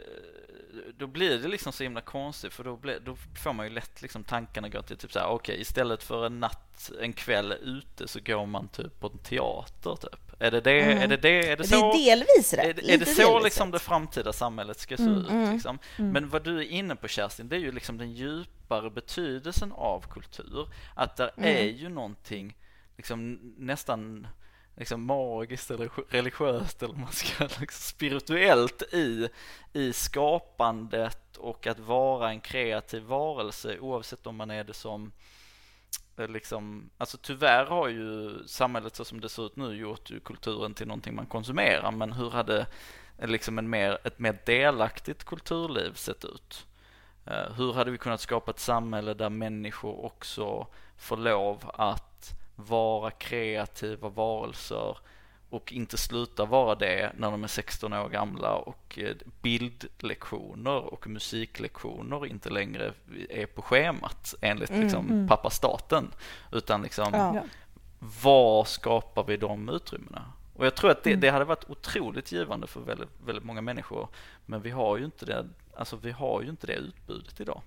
då blir det liksom så himla konstigt för då, blir, då får man ju lätt liksom tankarna gå till typ så här, okej istället för en natt, en kväll ute så går man typ på en teater typ. Är det det,
Mm.
är det det, är det
Det
så?
är delvis rätt.
Är det, är det så liksom det framtida samhället ska se
Mm,
ut?
mm,
Liksom?
mm.
Men vad du är inne på Kerstin, det är ju liksom den djupare betydelsen av kultur. Att det
Mm.
är ju någonting liksom nästan liksom magiskt eller religiöst eller man ska liksom spirituellt i, i skapandet och att vara en kreativ varelse oavsett om man är det som eh, liksom, alltså tyvärr har ju samhället så som det ser ut nu gjort ju kulturen till någonting man konsumerar men hur hade eh, liksom en mer, ett mer delaktigt kulturliv sett ut? Eh, hur hade vi kunnat skapa ett samhälle där människor också får lov att vara kreativa varelser och inte sluta vara det när de är 16 år gamla och eh, bildlektioner och musiklektioner inte längre är på schemat enligt
Mm,
liksom
mm.
pappa staten utan liksom
Ja.
Var skapar vi de utrymmena? Och jag tror att det,
Mm.
det hade varit otroligt givande för väldigt, väldigt många människor men vi har ju inte det, alltså vi har ju inte det utbudet idag.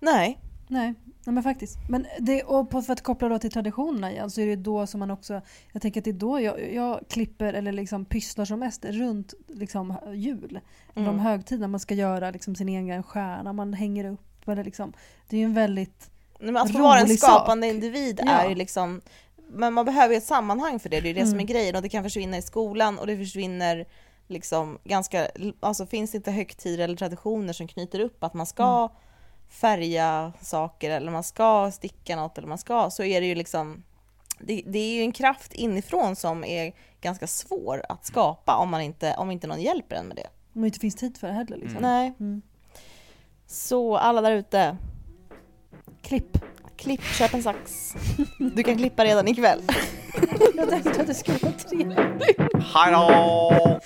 Nej.
Nej, nej men faktiskt. Men det, och på, för att koppla då till traditionerna igen så är det då som man också, jag tänker att det är då jag, jag klipper eller liksom pysslar som mest runt liksom jul.
Mm.
De högtiderna man ska göra liksom sin egen stjärna, man hänger upp eller liksom. Det är ju en väldigt,
Nej, men att få vara en skapande
sak.
individ
Ja.
är ju liksom men man behöver ju ett sammanhang för det, det är det som är
Mm.
grejen och det kan försvinna i skolan och det försvinner liksom ganska, alltså finns det inte högtider eller traditioner som knyter upp att man ska
Mm.
Färga saker eller man ska sticka något eller man ska, så är det ju liksom det, det är ju en kraft inifrån som är ganska svår att skapa om man inte, om inte någon hjälper en med det.
om det inte finns tid för det heller liksom.
Nej.
Mm.
Så alla där ute,
Klipp.
klipp, köp en sax. Du kan klippa redan ikväll.
jag tänkte att det skulle vara trevligt.
Hej då!